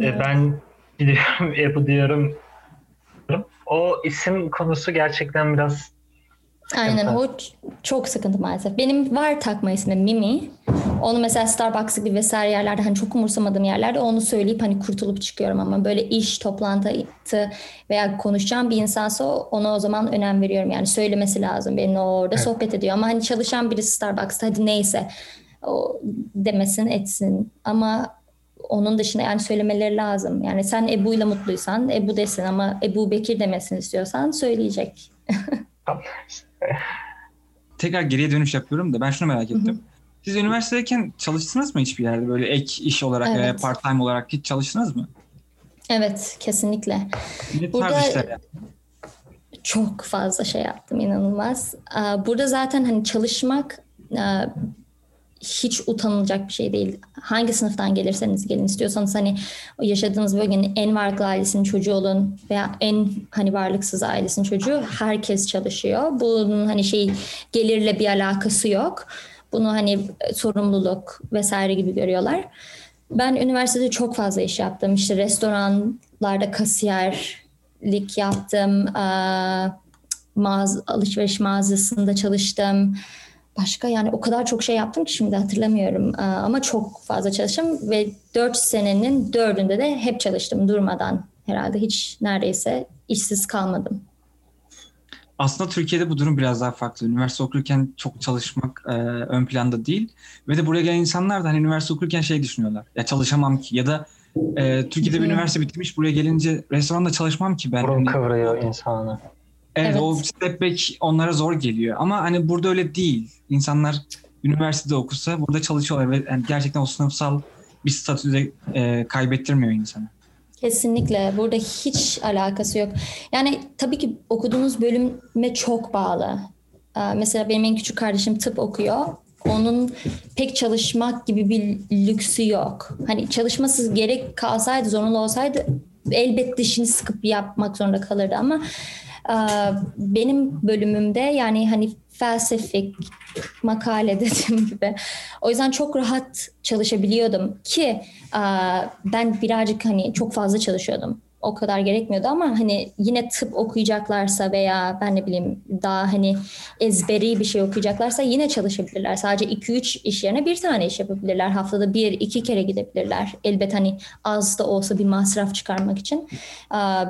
E, evet. Ben [LAUGHS] gidiyorum Ebu diyorum. O isim konusu gerçekten biraz Aynen o çok sıkıntı maalesef. Benim var takma ismim Mimi. Onu mesela Starbucks gibi vesaire yerlerde hani çok umursamadığım yerlerde onu söyleyip hani kurtulup çıkıyorum ama böyle iş, toplantı veya konuşacağım bir insansa ona o zaman önem veriyorum. Yani söylemesi lazım. Benimle orada evet. sohbet ediyor ama hani çalışan birisi Starbucks'ta hadi neyse o demesin etsin ama onun dışında yani söylemeleri lazım. Yani sen Ebu ile mutluysan Ebu desin ama Ebu Bekir demesini istiyorsan söyleyecek. [LAUGHS] Tekrar geriye dönüş yapıyorum da ben şunu merak ettim. Siz üniversitedeyken çalıştınız mı hiçbir yerde böyle ek iş olarak evet. veya part time olarak hiç çalıştınız mı? Evet kesinlikle. Ne Burada çok fazla şey yaptım inanılmaz. Burada zaten hani çalışmak hiç utanılacak bir şey değil. Hangi sınıftan gelirseniz gelin istiyorsanız hani yaşadığınız bölgenin en varlıklı ailesinin çocuğu olun veya en hani varlıksız ailesinin çocuğu herkes çalışıyor. Bunun hani şey gelirle bir alakası yok. Bunu hani sorumluluk vesaire gibi görüyorlar. Ben üniversitede çok fazla iş yaptım. İşte restoranlarda kasiyerlik yaptım. Mağaz, alışveriş mağazasında çalıştım başka yani o kadar çok şey yaptım ki şimdi hatırlamıyorum ee, ama çok fazla çalıştım ve dört senenin dördünde de hep çalıştım durmadan herhalde hiç neredeyse işsiz kalmadım. Aslında Türkiye'de bu durum biraz daha farklı. Üniversite okurken çok çalışmak e, ön planda değil. Ve de buraya gelen insanlar da hani üniversite okurken şey düşünüyorlar. Ya çalışamam ki ya da e, Türkiye'de bir üniversite bitirmiş buraya gelince restoranda çalışmam ki ben. Burun hani, kıvırıyor insanı. Evet, evet, o step back onlara zor geliyor. Ama hani burada öyle değil. İnsanlar üniversitede okusa burada çalışıyorlar ve yani gerçekten o sınıfsal bir statüde e, kaybettirmiyor insanı. Kesinlikle. Burada hiç alakası yok. Yani tabii ki okuduğunuz bölüme çok bağlı. Ee, mesela benim en küçük kardeşim tıp okuyor. Onun pek çalışmak gibi bir lüksü yok. Hani çalışması gerek kalsaydı, zorunlu olsaydı elbette dişini sıkıp yapmak zorunda kalırdı ama benim bölümümde yani hani felsefik makale dediğim [LAUGHS] gibi. O yüzden çok rahat çalışabiliyordum ki ben birazcık hani çok fazla çalışıyordum o kadar gerekmiyordu ama hani yine tıp okuyacaklarsa veya ben ne bileyim daha hani ezberi bir şey okuyacaklarsa yine çalışabilirler. Sadece 2-3 iş yerine bir tane iş yapabilirler. Haftada bir iki kere gidebilirler. Elbet hani az da olsa bir masraf çıkarmak için.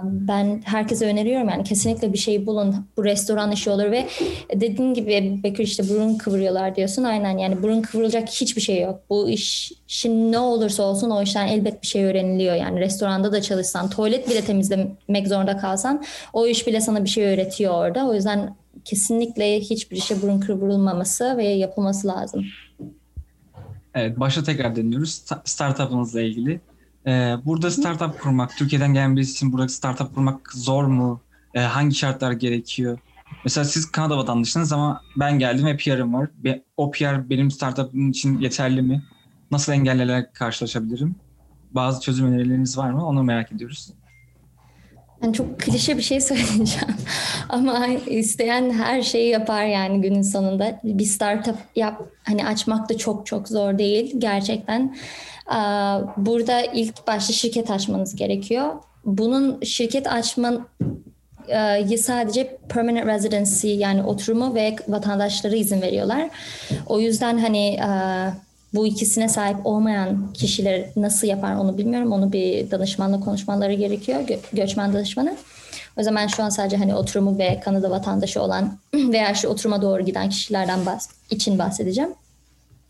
Ben herkese öneriyorum yani kesinlikle bir şey bulun. Bu restoran işi olur ve dediğin gibi Bekir işte burun kıvırıyorlar diyorsun. Aynen yani burun kıvırılacak hiçbir şey yok. Bu iş şimdi ne olursa olsun o işten elbet bir şey öğreniliyor. Yani restoranda da çalışsan, tuvalet bile temizlemek zorunda kalsan o iş bile sana bir şey öğretiyor orada. O yüzden kesinlikle hiçbir işe burun kıvırılmaması ve yapılması lazım. Evet, başta tekrar deniyoruz. Startup'ınızla ilgili. Ee, burada startup kurmak, Türkiye'den gelen birisi için burada startup kurmak zor mu? Ee, hangi şartlar gerekiyor? Mesela siz Kanada vatandaşısınız ama ben geldim ve PR'ım var. O PR benim startup'ım için yeterli mi? Nasıl engellerle karşılaşabilirim? Bazı çözüm önerileriniz var mı? Onu merak ediyoruz. Yani çok klişe bir şey [LAUGHS] söyleyeceğim. Ama isteyen her şeyi yapar yani günün sonunda. Bir startup yap hani açmak da çok çok zor değil gerçekten. Burada ilk başta şirket açmanız gerekiyor. Bunun şirket açman sadece permanent residency yani oturumu ve vatandaşları izin veriyorlar. O yüzden hani bu ikisine sahip olmayan kişiler nasıl yapar onu bilmiyorum. Onu bir danışmanla konuşmaları gerekiyor. Gö- göçmen danışmanı. O zaman şu an sadece hani oturumu ve Kanada vatandaşı olan [CLEARS THROAT] veya şu oturuma doğru giden kişilerden bahs- için bahsedeceğim.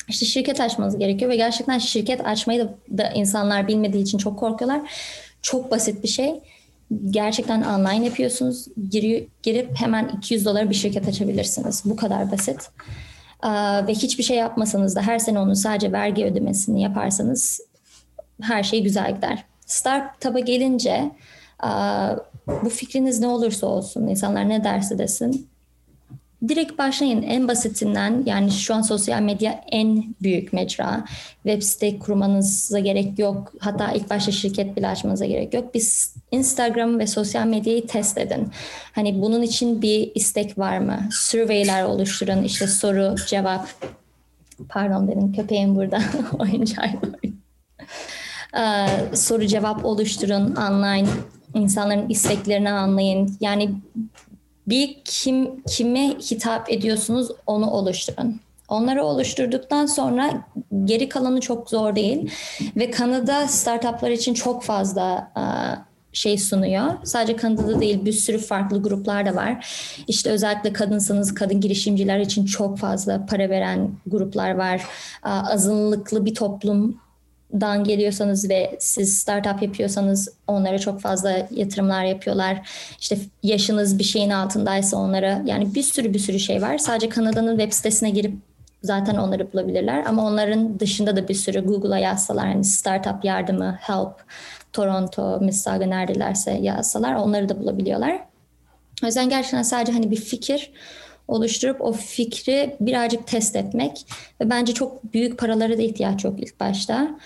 İşte şirket açmanız gerekiyor ve gerçekten şirket açmayı da, da insanlar bilmediği için çok korkuyorlar. Çok basit bir şey. Gerçekten online yapıyorsunuz. Giri, girip hemen 200 dolar bir şirket açabilirsiniz. Bu kadar basit. Ve hiçbir şey yapmasanız da her sene onun sadece vergi ödemesini yaparsanız her şey güzel gider. Startup'a gelince bu fikriniz ne olursa olsun, insanlar ne derse desin, direkt başlayın en basitinden yani şu an sosyal medya en büyük mecra. Web site kurmanıza gerek yok. Hatta ilk başta şirket bile açmanıza gerek yok. Biz Instagram ve sosyal medyayı test edin. Hani bunun için bir istek var mı? Surveyler oluşturun. İşte soru, cevap. Pardon benim köpeğim burada. [LAUGHS] Oyuncağıyla ee, soru cevap oluşturun online insanların isteklerini anlayın. Yani bir kim kime hitap ediyorsunuz onu oluşturun. Onları oluşturduktan sonra geri kalanı çok zor değil ve Kanada startuplar için çok fazla şey sunuyor. Sadece Kanada'da değil bir sürü farklı gruplar da var. İşte özellikle kadınsanız kadın girişimciler için çok fazla para veren gruplar var. Azınlıklı bir toplum dan geliyorsanız ve siz startup yapıyorsanız onlara çok fazla yatırımlar yapıyorlar. İşte yaşınız bir şeyin altındaysa onlara yani bir sürü bir sürü şey var. Sadece Kanada'nın web sitesine girip zaten onları bulabilirler. Ama onların dışında da bir sürü Google'a yazsalar hani startup yardımı, help, Toronto, Mississauga neredelerse yazsalar onları da bulabiliyorlar. O yüzden gerçekten sadece hani bir fikir oluşturup o fikri birazcık test etmek ve bence çok büyük paralara da ihtiyaç yok ilk başta.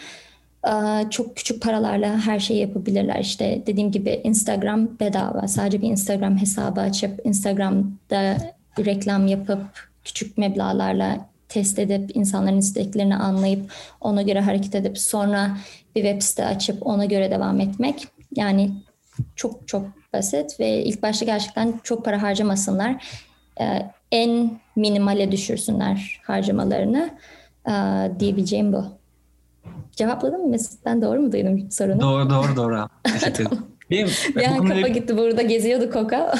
Çok küçük paralarla her şeyi yapabilirler. İşte dediğim gibi Instagram bedava. Sadece bir Instagram hesabı açıp Instagram'da reklam yapıp küçük meblağlarla test edip insanların isteklerini anlayıp ona göre hareket edip sonra bir web site açıp ona göre devam etmek. Yani çok çok basit ve ilk başta gerçekten çok para harcamasınlar. E, en minimale düşürsünler harcamalarını e, diyebileceğim bu. Cevapladım mı? Ben doğru mu duydum sorunu? Doğru doğru doğru. [LAUGHS] Teşekkür ederim. Benim, bir an kafa gitti burada geziyordu Koka.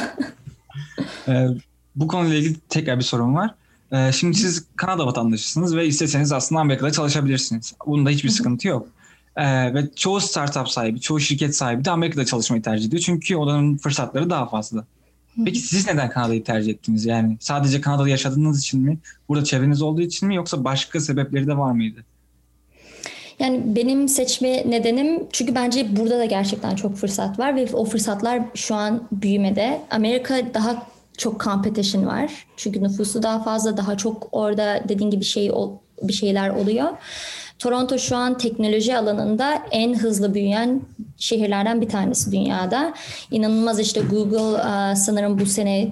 ee, [LAUGHS] bu konuyla ilgili tekrar bir sorun var. Ee, şimdi siz Kanada vatandaşısınız ve isteseniz aslında Amerika'da çalışabilirsiniz. Bunda hiçbir sıkıntı yok. Ee, ve çoğu startup sahibi, çoğu şirket sahibi de Amerika'da çalışmayı tercih ediyor. Çünkü oranın fırsatları daha fazla. Peki siz neden Kanada'yı tercih ettiniz? Yani sadece Kanada'da yaşadığınız için mi? Burada çevreniz olduğu için mi? Yoksa başka sebepleri de var mıydı? Yani benim seçme nedenim çünkü bence burada da gerçekten çok fırsat var ve o fırsatlar şu an büyümede. Amerika daha çok competition var. Çünkü nüfusu daha fazla, daha çok orada dediğin gibi şey bir şeyler oluyor. Toronto şu an teknoloji alanında en hızlı büyüyen şehirlerden bir tanesi dünyada. İnanılmaz işte Google e, sanırım bu sene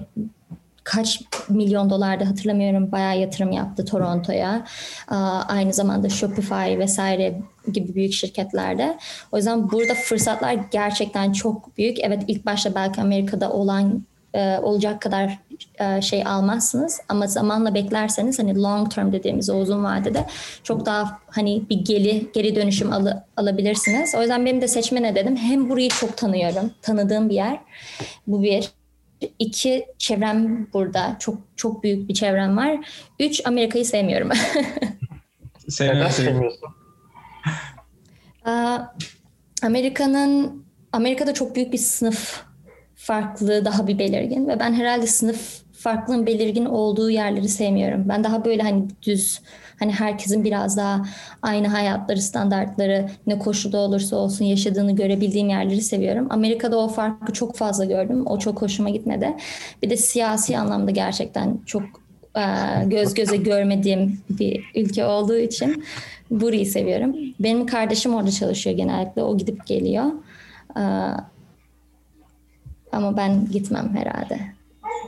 kaç milyon dolarda hatırlamıyorum bayağı yatırım yaptı Toronto'ya. E, aynı zamanda Shopify vesaire gibi büyük şirketlerde. O yüzden burada fırsatlar gerçekten çok büyük. Evet ilk başta belki Amerika'da olan e, olacak kadar e, şey almazsınız ama zamanla beklerseniz hani long term dediğimiz o uzun vadede çok daha hani bir geri geri dönüşüm al, alabilirsiniz. O yüzden benim de seçme ne dedim. Hem burayı çok tanıyorum. Tanıdığım bir yer. Bu bir. İki, çevrem burada. Çok çok büyük bir çevrem var. Üç, Amerika'yı sevmiyorum. [LAUGHS] sevmiyorsun. Amerika'nın Amerika'da çok büyük bir sınıf farklı daha bir belirgin ve ben herhalde sınıf farklılığın belirgin olduğu yerleri sevmiyorum. Ben daha böyle hani düz hani herkesin biraz daha aynı hayatları, standartları ne koşulda olursa olsun yaşadığını görebildiğim yerleri seviyorum. Amerika'da o farkı çok fazla gördüm. O çok hoşuma gitmedi. Bir de siyasi anlamda gerçekten çok göz göze görmediğim bir ülke olduğu için burayı seviyorum. Benim kardeşim orada çalışıyor genellikle. O gidip geliyor. E, ama ben gitmem herhalde.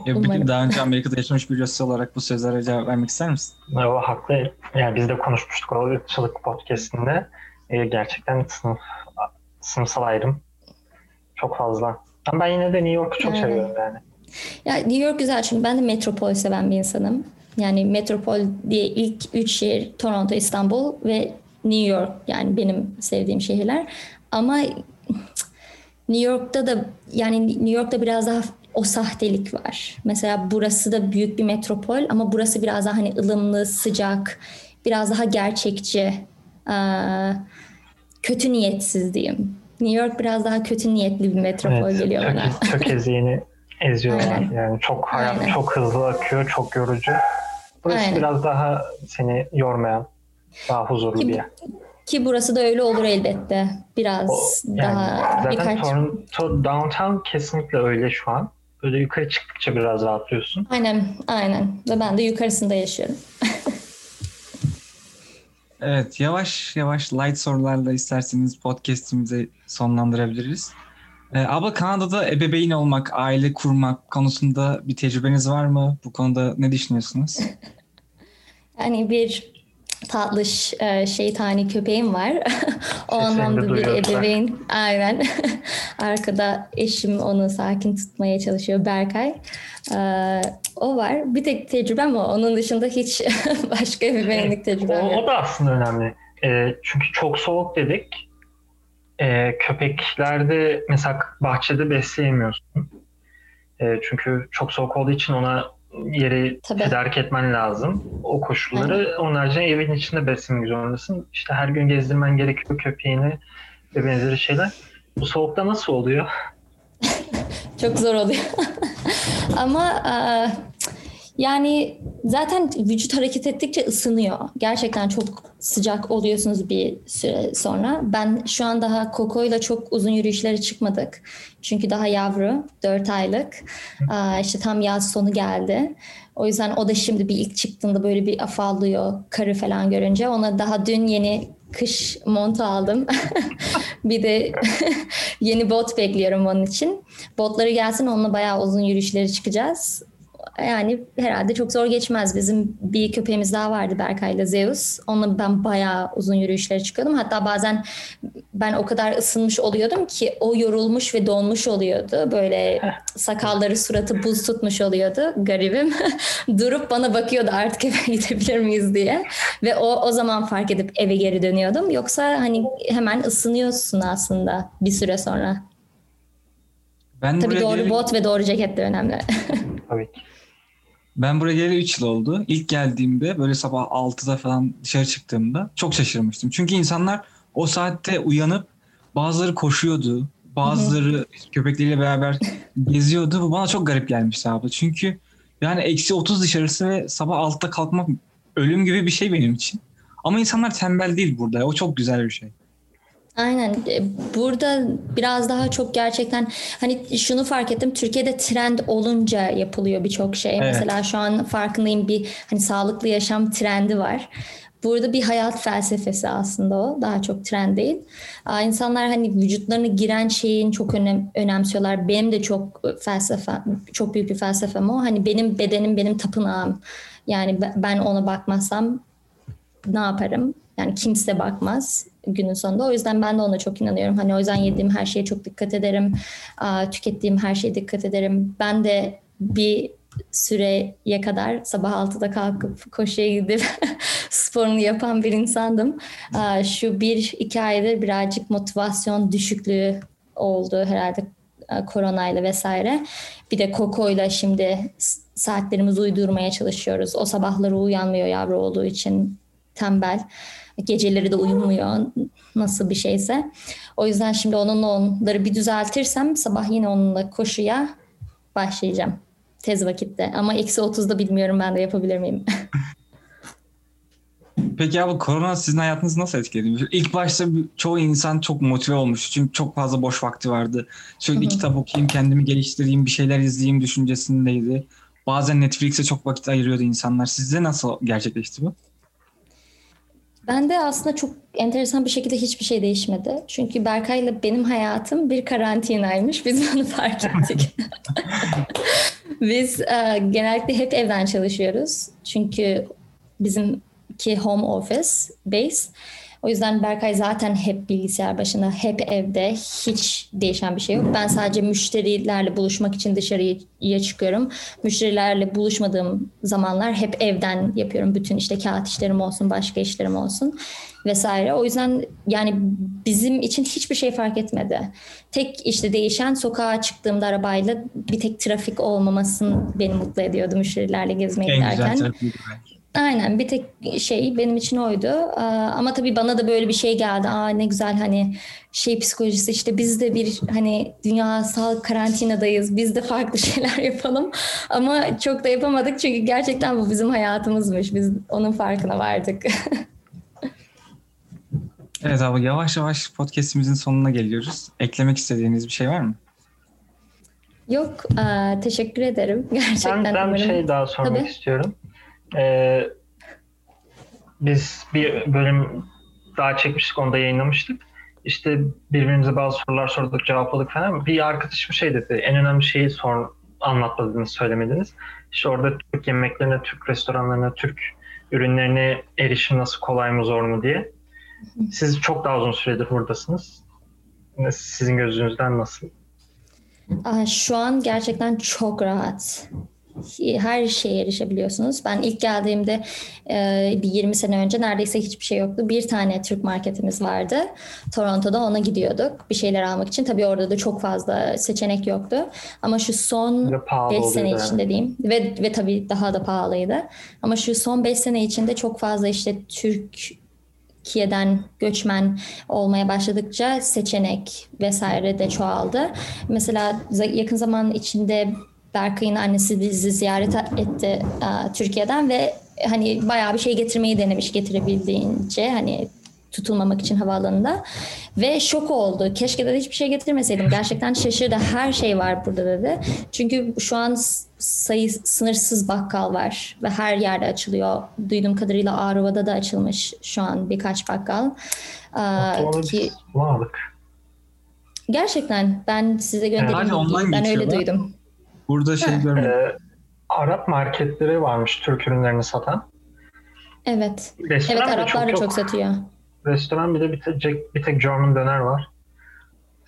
Ya, Umarım. Daha önce Amerika'da yaşamış birisi olarak bu sözlere cevap vermek ister misin? O haklı. Yani biz de konuşmuştuk o ırkçılık podcastinde. Ee, gerçekten sınıf, sınıfsal ayrım çok fazla. Ama ben yine de New York'u çok evet. seviyorum yani. Ya New York güzel çünkü ben de metropol seven bir insanım. Yani metropol diye ilk üç şehir Toronto, İstanbul ve New York yani benim sevdiğim şehirler. Ama New York'ta da yani New York'ta biraz daha o sahtelik var. Mesela burası da büyük bir metropol ama burası biraz daha hani ılımlı, sıcak, biraz daha gerçekçi, kötü niyetsiz diyeyim. New York biraz daha kötü niyetli bir metropol evet, geliyor bana. [LAUGHS] Çok eziğini eziyorlar. Yani çok hayat Aynen. çok hızlı akıyor, çok yorucu. Burası Aynen. biraz daha seni yormayan, daha huzurlu bir yer. Ki burası da öyle olur elbette. Biraz o, yani daha zaten birkaç... Toronto downtown kesinlikle öyle şu an. Böyle yukarı çıktıkça biraz rahatlıyorsun. Aynen, aynen. Ve ben de yukarısında yaşıyorum. [LAUGHS] evet, yavaş yavaş light sorularla isterseniz podcast'imizi sonlandırabiliriz. Ee, abla Kanada'da ebeveyn olmak, aile kurmak konusunda bir tecrübeniz var mı? Bu konuda ne düşünüyorsunuz? [LAUGHS] yani bir tatlış e, şeytani köpeğim var. [LAUGHS] o anlamda bir ebeveyn. Aynen. [LAUGHS] Arkada eşim onu sakin tutmaya çalışıyor Berkay. Ee, o var. Bir tek tecrübem o. Onun dışında hiç [LAUGHS] başka ebeveynlik tecrübem yok. O da aslında önemli. E, çünkü çok soğuk dedik. E, köpeklerde mesela bahçede besleyemiyorsun. E, çünkü çok soğuk olduğu için ona yeri Tabii. tedarik etmen lazım. O koşulları Aynen. onun haricinde evin içinde beslemek zorundasın. İşte her gün gezdirmen gerekiyor köpeğini ve benzeri şeyler. Bu soğukta nasıl oluyor? [LAUGHS] Çok zor oluyor. [LAUGHS] Ama yani zaten vücut hareket ettikçe ısınıyor. Gerçekten çok sıcak oluyorsunuz bir süre sonra. Ben şu an daha Koko ile çok uzun yürüyüşlere çıkmadık. Çünkü daha yavru, 4 aylık. İşte tam yaz sonu geldi. O yüzden o da şimdi bir ilk çıktığında böyle bir afallıyor karı falan görünce. Ona daha dün yeni kış montu aldım. [LAUGHS] bir de [LAUGHS] yeni bot bekliyorum onun için. Botları gelsin onunla bayağı uzun yürüyüşlere çıkacağız yani herhalde çok zor geçmez. Bizim bir köpeğimiz daha vardı Berkay'la Zeus. Onunla ben bayağı uzun yürüyüşlere çıkıyordum. Hatta bazen ben o kadar ısınmış oluyordum ki o yorulmuş ve donmuş oluyordu. Böyle sakalları suratı buz tutmuş oluyordu garibim. [LAUGHS] Durup bana bakıyordu artık eve [LAUGHS] gidebilir miyiz diye. Ve o o zaman fark edip eve geri dönüyordum. Yoksa hani hemen ısınıyorsun aslında bir süre sonra. Ben Tabii doğru gelip... bot ve doğru ceket de önemli. [LAUGHS] Tabii ki. Ben buraya geleli 3 yıl oldu. İlk geldiğimde böyle sabah 6'da falan dışarı çıktığımda çok şaşırmıştım. Çünkü insanlar o saatte uyanıp bazıları koşuyordu. Bazıları Hı-hı. köpekleriyle beraber [LAUGHS] geziyordu. Bu bana çok garip gelmişti abi. Çünkü yani eksi 30 dışarısı ve sabah 6'da kalkmak ölüm gibi bir şey benim için. Ama insanlar tembel değil burada. O çok güzel bir şey. Aynen. E, burada biraz daha çok gerçekten hani şunu fark ettim. Türkiye'de trend olunca yapılıyor birçok şey. Evet. Mesela şu an farkındayım bir hani sağlıklı yaşam trendi var. Burada bir hayat felsefesi aslında o. Daha çok trend değil. İnsanlar hani vücutlarına giren şeyin çok önem, önemsiyorlar. Benim de çok felsefe, çok büyük bir felsefem o. Hani benim bedenim benim tapınağım. Yani ben ona bakmazsam ne yaparım? Yani kimse bakmaz günün sonunda. O yüzden ben de ona çok inanıyorum. Hani o yüzden yediğim her şeye çok dikkat ederim. Tükettiğim her şeye dikkat ederim. Ben de bir süreye kadar sabah 6'da kalkıp koşuya gidip [LAUGHS] sporunu yapan bir insandım. Şu bir iki aydır birazcık motivasyon düşüklüğü oldu herhalde koronayla vesaire. Bir de Koko'yla şimdi saatlerimizi uydurmaya çalışıyoruz. O sabahları uyanmıyor yavru olduğu için tembel. Geceleri de uyumuyor nasıl bir şeyse. O yüzden şimdi onunla onları bir düzeltirsem sabah yine onunla koşuya başlayacağım. Tez vakitte. Ama eksi 30'da bilmiyorum ben de yapabilir miyim? [LAUGHS] Peki abi korona sizin hayatınızı nasıl etkiledi? İlk başta çoğu insan çok motive olmuş. Çünkü çok fazla boş vakti vardı. Sürekli kitap okuyayım, kendimi geliştireyim, bir şeyler izleyeyim düşüncesindeydi. Bazen Netflix'e çok vakit ayırıyordu insanlar. Sizde nasıl gerçekleşti bu? Ben de aslında çok enteresan bir şekilde hiçbir şey değişmedi. Çünkü Berkay ile benim hayatım bir karantinaymış. Biz [LAUGHS] bunu fark ettik. [LAUGHS] Biz e, genellikle hep evden çalışıyoruz. Çünkü bizimki home office base. O yüzden Berkay zaten hep bilgisayar başında, hep evde. Hiç değişen bir şey yok. Ben sadece müşterilerle buluşmak için dışarıya çıkıyorum. Müşterilerle buluşmadığım zamanlar hep evden yapıyorum. Bütün işte kağıt işlerim olsun, başka işlerim olsun vesaire. O yüzden yani bizim için hiçbir şey fark etmedi. Tek işte değişen sokağa çıktığımda arabayla bir tek trafik olmamasın beni mutlu ediyordu müşterilerle gezmeye en giderken. Güzel Aynen bir tek şey benim için oydu. Ama tabii bana da böyle bir şey geldi. Aa ne güzel hani şey psikolojisi işte biz de bir hani dünyasal karantinadayız. Biz de farklı [LAUGHS] şeyler yapalım. Ama çok da yapamadık çünkü gerçekten bu bizim hayatımızmış. Biz onun farkına vardık. [LAUGHS] evet abi yavaş yavaş podcastimizin sonuna geliyoruz. Eklemek istediğiniz bir şey var mı? Yok, teşekkür ederim. [LAUGHS] Gerçekten ben, ben bir şey daha sormak Tabii. istiyorum. Ee, biz bir bölüm daha çekmiştik, onu da yayınlamıştık. İşte birbirimize bazı sorular sorduk, cevapladık falan. Bir arkadaşım şey dedi, en önemli şeyi sor, anlatmadınız, söylemediniz. İşte orada Türk yemeklerine, Türk restoranlarına, Türk ürünlerine erişim nasıl kolay mı zor mu diye. Siz çok daha uzun süredir buradasınız. Sizin gözünüzden nasıl? Şu an gerçekten çok rahat her şeye erişebiliyorsunuz. Ben ilk geldiğimde e, bir 20 sene önce neredeyse hiçbir şey yoktu. Bir tane Türk marketimiz vardı. Toronto'da ona gidiyorduk bir şeyler almak için. Tabii orada da çok fazla seçenek yoktu. Ama şu son 5 sene yani. içinde diyeyim ve, ve tabii daha da pahalıydı. Ama şu son 5 sene içinde çok fazla işte Türkiye'den göçmen olmaya başladıkça seçenek vesaire de çoğaldı. Mesela yakın zaman içinde Berkay'ın annesi bizi ziyaret etti e, Türkiye'den ve hani bayağı bir şey getirmeyi denemiş getirebildiğince hani tutulmamak için havaalanında ve şok oldu. Keşke de hiçbir şey getirmeseydim. Gerçekten şaşırdı. Her şey var burada dedi. Çünkü şu an sayı sınırsız bakkal var ve her yerde açılıyor. Duyduğum kadarıyla Ağrıva'da da açılmış şu an birkaç bakkal. Ee, ki Gerçekten ben size göndereyim. Yani ben öyle duydum. Burada şey görmedim. Ee, Arap marketleri varmış Türk ürünlerini satan. Evet. Restoran evet Araplar da çok, çok satıyor. Restoran bir de bir tek, bir tek German döner var.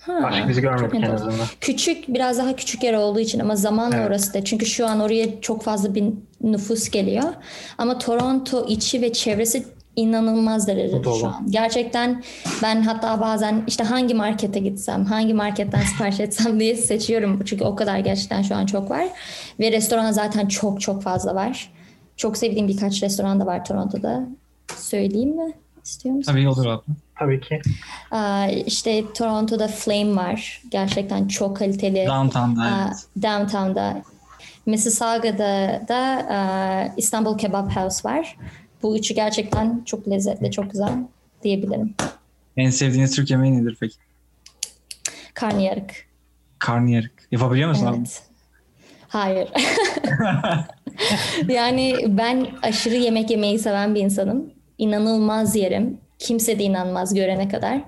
Ha, Başka bizi görmedik en azından. Küçük, biraz daha küçük yer olduğu için ama zamanla evet. orası da. Çünkü şu an oraya çok fazla bir nüfus geliyor. Ama Toronto içi ve çevresi inanılmaz derecede şu an. Gerçekten ben hatta bazen işte hangi markete gitsem, hangi marketten [LAUGHS] sipariş etsem diye seçiyorum. Çünkü o kadar gerçekten şu an çok var. Ve restoran zaten çok çok fazla var. Çok sevdiğim birkaç restoran da var Toronto'da. Söyleyeyim mi? İstiyor musun? Tabii olur abi. Tabii ki. İşte Toronto'da Flame var. Gerçekten çok kaliteli. Downtown'da evet. Downtown'da. Mississauga'da da İstanbul Kebap House var. Bu üçü gerçekten çok lezzetli, çok güzel diyebilirim. En sevdiğiniz Türk yemeği nedir peki? Karnıyarık. Karnıyarık. Yapabiliyor musun evet. abi? Hayır. [LAUGHS] yani ben aşırı yemek yemeyi seven bir insanım. İnanılmaz yerim. Kimse de inanmaz görene kadar.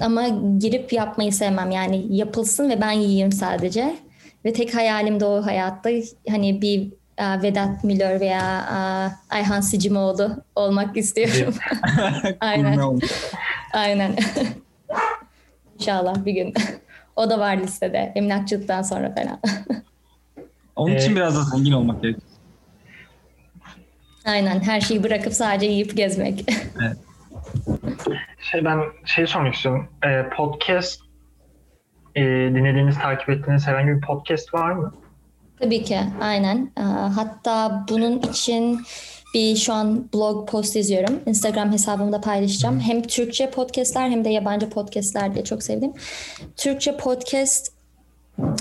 Ama girip yapmayı sevmem. Yani yapılsın ve ben yiyeyim sadece. Ve tek hayalim de o hayatta hani bir Vedat Milor veya Ayhan Sicimoğlu olmak istiyorum. [LAUGHS] Aynen. Aynen. [LAUGHS] İnşallah bir gün. O da var listede. Emlakçılıktan sonra falan. Onun için ee, biraz da zengin olmak gerekiyor. Aynen. Her şeyi bırakıp sadece yiyip gezmek. evet. Şey ben şey sormak istiyorum. Ee, podcast e, dinlediğiniz, takip ettiğiniz herhangi bir podcast var mı? Tabii ki aynen. Ee, hatta bunun için bir şu an blog post yazıyorum. Instagram hesabımda paylaşacağım. Hem Türkçe podcastler hem de yabancı podcastler diye çok sevdim. Türkçe podcast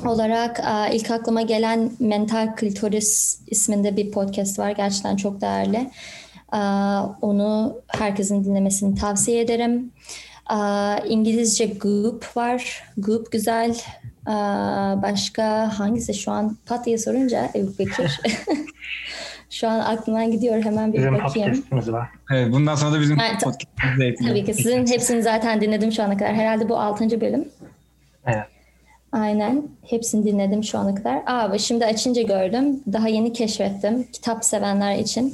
olarak e, ilk aklıma gelen Mental Klitoris isminde bir podcast var. Gerçekten çok değerli. Ee, onu herkesin dinlemesini tavsiye ederim. Ee, İngilizce Goop var. Goop güzel. Başka hangisi şu an pat diye sorunca Ebu Bekir. [LAUGHS] şu an aklımdan gidiyor hemen bir bizim bakayım. podcastimiz var. Evet bundan sonra da bizim ha, podcastimiz Tabii ki sizin hepsini zaten dinledim şu ana kadar. Herhalde bu altıncı bölüm. Evet. Aynen. Hepsini dinledim şu ana kadar. Aa, şimdi açınca gördüm. Daha yeni keşfettim. Kitap sevenler için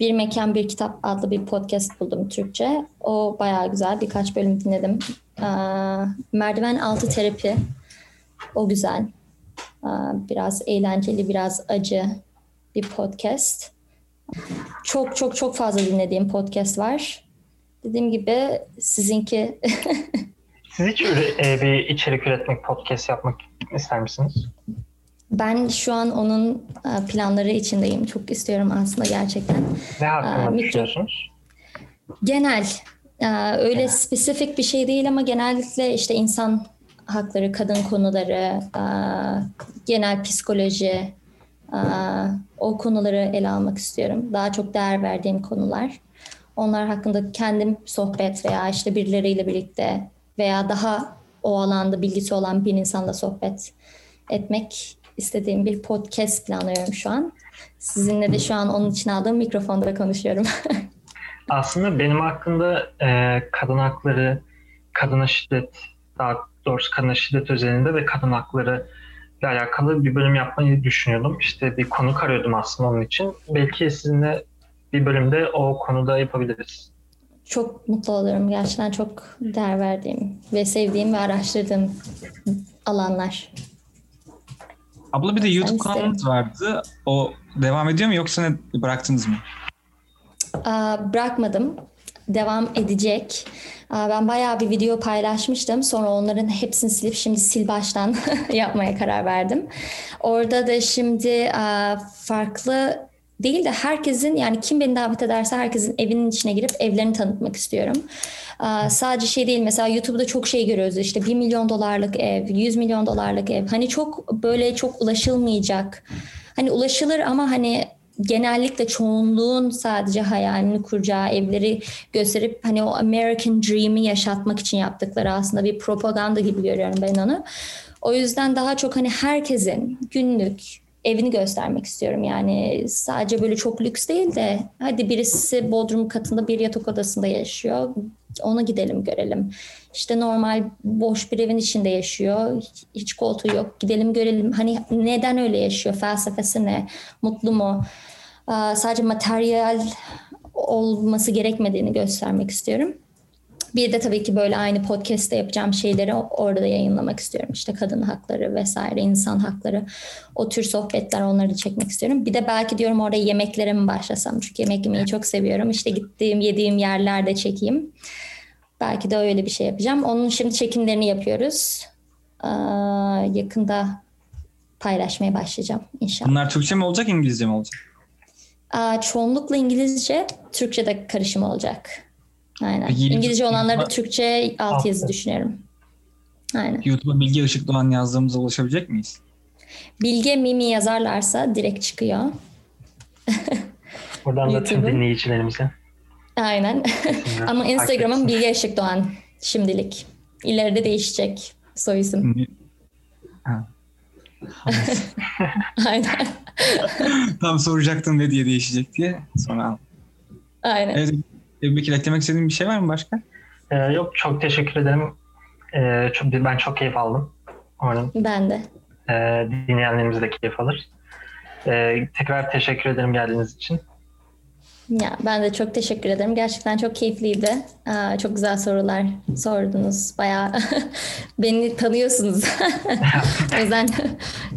Bir Mekan Bir Kitap adlı bir podcast buldum Türkçe. O bayağı güzel. Birkaç bölüm dinledim. Aa, Merdiven Altı Terapi o güzel. Biraz eğlenceli, biraz acı bir podcast. Çok çok çok fazla dinlediğim podcast var. Dediğim gibi sizinki... [LAUGHS] Siz hiç e, bir içerik üretmek, podcast yapmak ister misiniz? Ben şu an onun e, planları içindeyim. Çok istiyorum aslında gerçekten. Ne hakkında mikro... düşünüyorsunuz? Genel. Öyle evet. spesifik bir şey değil ama genellikle işte insan hakları, kadın konuları, genel psikoloji, o konuları ele almak istiyorum. Daha çok değer verdiğim konular. Onlar hakkında kendim sohbet veya işte birileriyle birlikte veya daha o alanda bilgisi olan bir insanla sohbet etmek istediğim bir podcast planlıyorum şu an. Sizinle de şu an onun için aldığım mikrofonda konuşuyorum. [LAUGHS] Aslında benim hakkında e, kadın hakları, kadına şiddet, daha doğrusu kadına şiddet özelinde ve kadın hakları ile alakalı bir bölüm yapmayı düşünüyordum. İşte bir konu arıyordum aslında onun için. Belki sizinle bir bölümde o konuda yapabiliriz. Çok mutlu olurum. Gerçekten çok değer verdiğim ve sevdiğim ve araştırdığım alanlar. Abla bir de YouTube kanalınız vardı. O devam ediyor mu yoksa ne bıraktınız mı? Aa, bırakmadım. Devam edecek. Ben bayağı bir video paylaşmıştım. Sonra onların hepsini silip şimdi sil baştan [LAUGHS] yapmaya karar verdim. Orada da şimdi farklı değil de herkesin yani kim beni davet ederse herkesin evinin içine girip evlerini tanıtmak istiyorum. Sadece şey değil mesela YouTube'da çok şey görüyoruz işte 1 milyon dolarlık ev, 100 milyon dolarlık ev. Hani çok böyle çok ulaşılmayacak. Hani ulaşılır ama hani genellikle çoğunluğun sadece hayalini kuracağı evleri gösterip hani o American Dream'i yaşatmak için yaptıkları aslında bir propaganda gibi görüyorum ben onu. O yüzden daha çok hani herkesin günlük evini göstermek istiyorum. Yani sadece böyle çok lüks değil de hadi birisi bodrum katında bir yatak odasında yaşıyor. Ona gidelim görelim. İşte normal boş bir evin içinde yaşıyor. Hiç koltuğu yok. Gidelim görelim. Hani neden öyle yaşıyor? Felsefesi ne? Mutlu mu? Sadece materyal olması gerekmediğini göstermek istiyorum. Bir de tabii ki böyle aynı podcast'te yapacağım şeyleri orada yayınlamak istiyorum. İşte kadın hakları vesaire, insan hakları. O tür sohbetler onları çekmek istiyorum. Bir de belki diyorum orada yemeklere mi başlasam? Çünkü yemek yemeyi çok seviyorum. İşte gittiğim, yediğim yerlerde çekeyim. Belki de öyle bir şey yapacağım. Onun şimdi çekimlerini yapıyoruz. Ee, yakında paylaşmaya başlayacağım inşallah. Bunlar Türkçe mi olacak, İngilizce mi olacak? Ee, çoğunlukla İngilizce, Türkçe de karışım olacak. Aynen. Peki, İngilizce olanları da Türkçe alt yazı düşünüyorum. Aynen. YouTube'a Bilge Işık Doğan yazdığımızda ulaşabilecek miyiz? Bilge Mimi yazarlarsa direkt çıkıyor. [LAUGHS] Buradan da tüm dinleyicilerimize. Aynen. [LAUGHS] Ama Instagram'ım Bilge Işık Doğan şimdilik. İleride değişecek soy isim. [LAUGHS] Aynen. [LAUGHS] Tam soracaktım ne diye değişecek diye. Sonra Aynen. Evet, Ebu Bekir eklemek istediğin bir şey var mı başka? Ee, yok çok teşekkür ederim. Ee, çok, ben çok keyif aldım. Umarım ben de. E, dinleyenlerimiz de keyif alır. E, tekrar teşekkür ederim geldiğiniz için. Ya ben de çok teşekkür ederim. Gerçekten çok keyifliydi. Aa, çok güzel sorular sordunuz. Bayağı [LAUGHS] beni tanıyorsunuz. [LAUGHS] o yüzden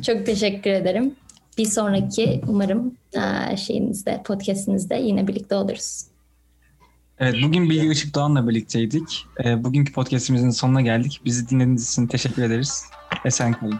çok teşekkür ederim. Bir sonraki umarım şeyinizde, podcastinizde yine birlikte oluruz. Evet, bugün Bilgi Işık Doğan'la birlikteydik. Bugünkü podcastimizin sonuna geldik. Bizi dinlediğiniz için teşekkür ederiz. Esen kalın.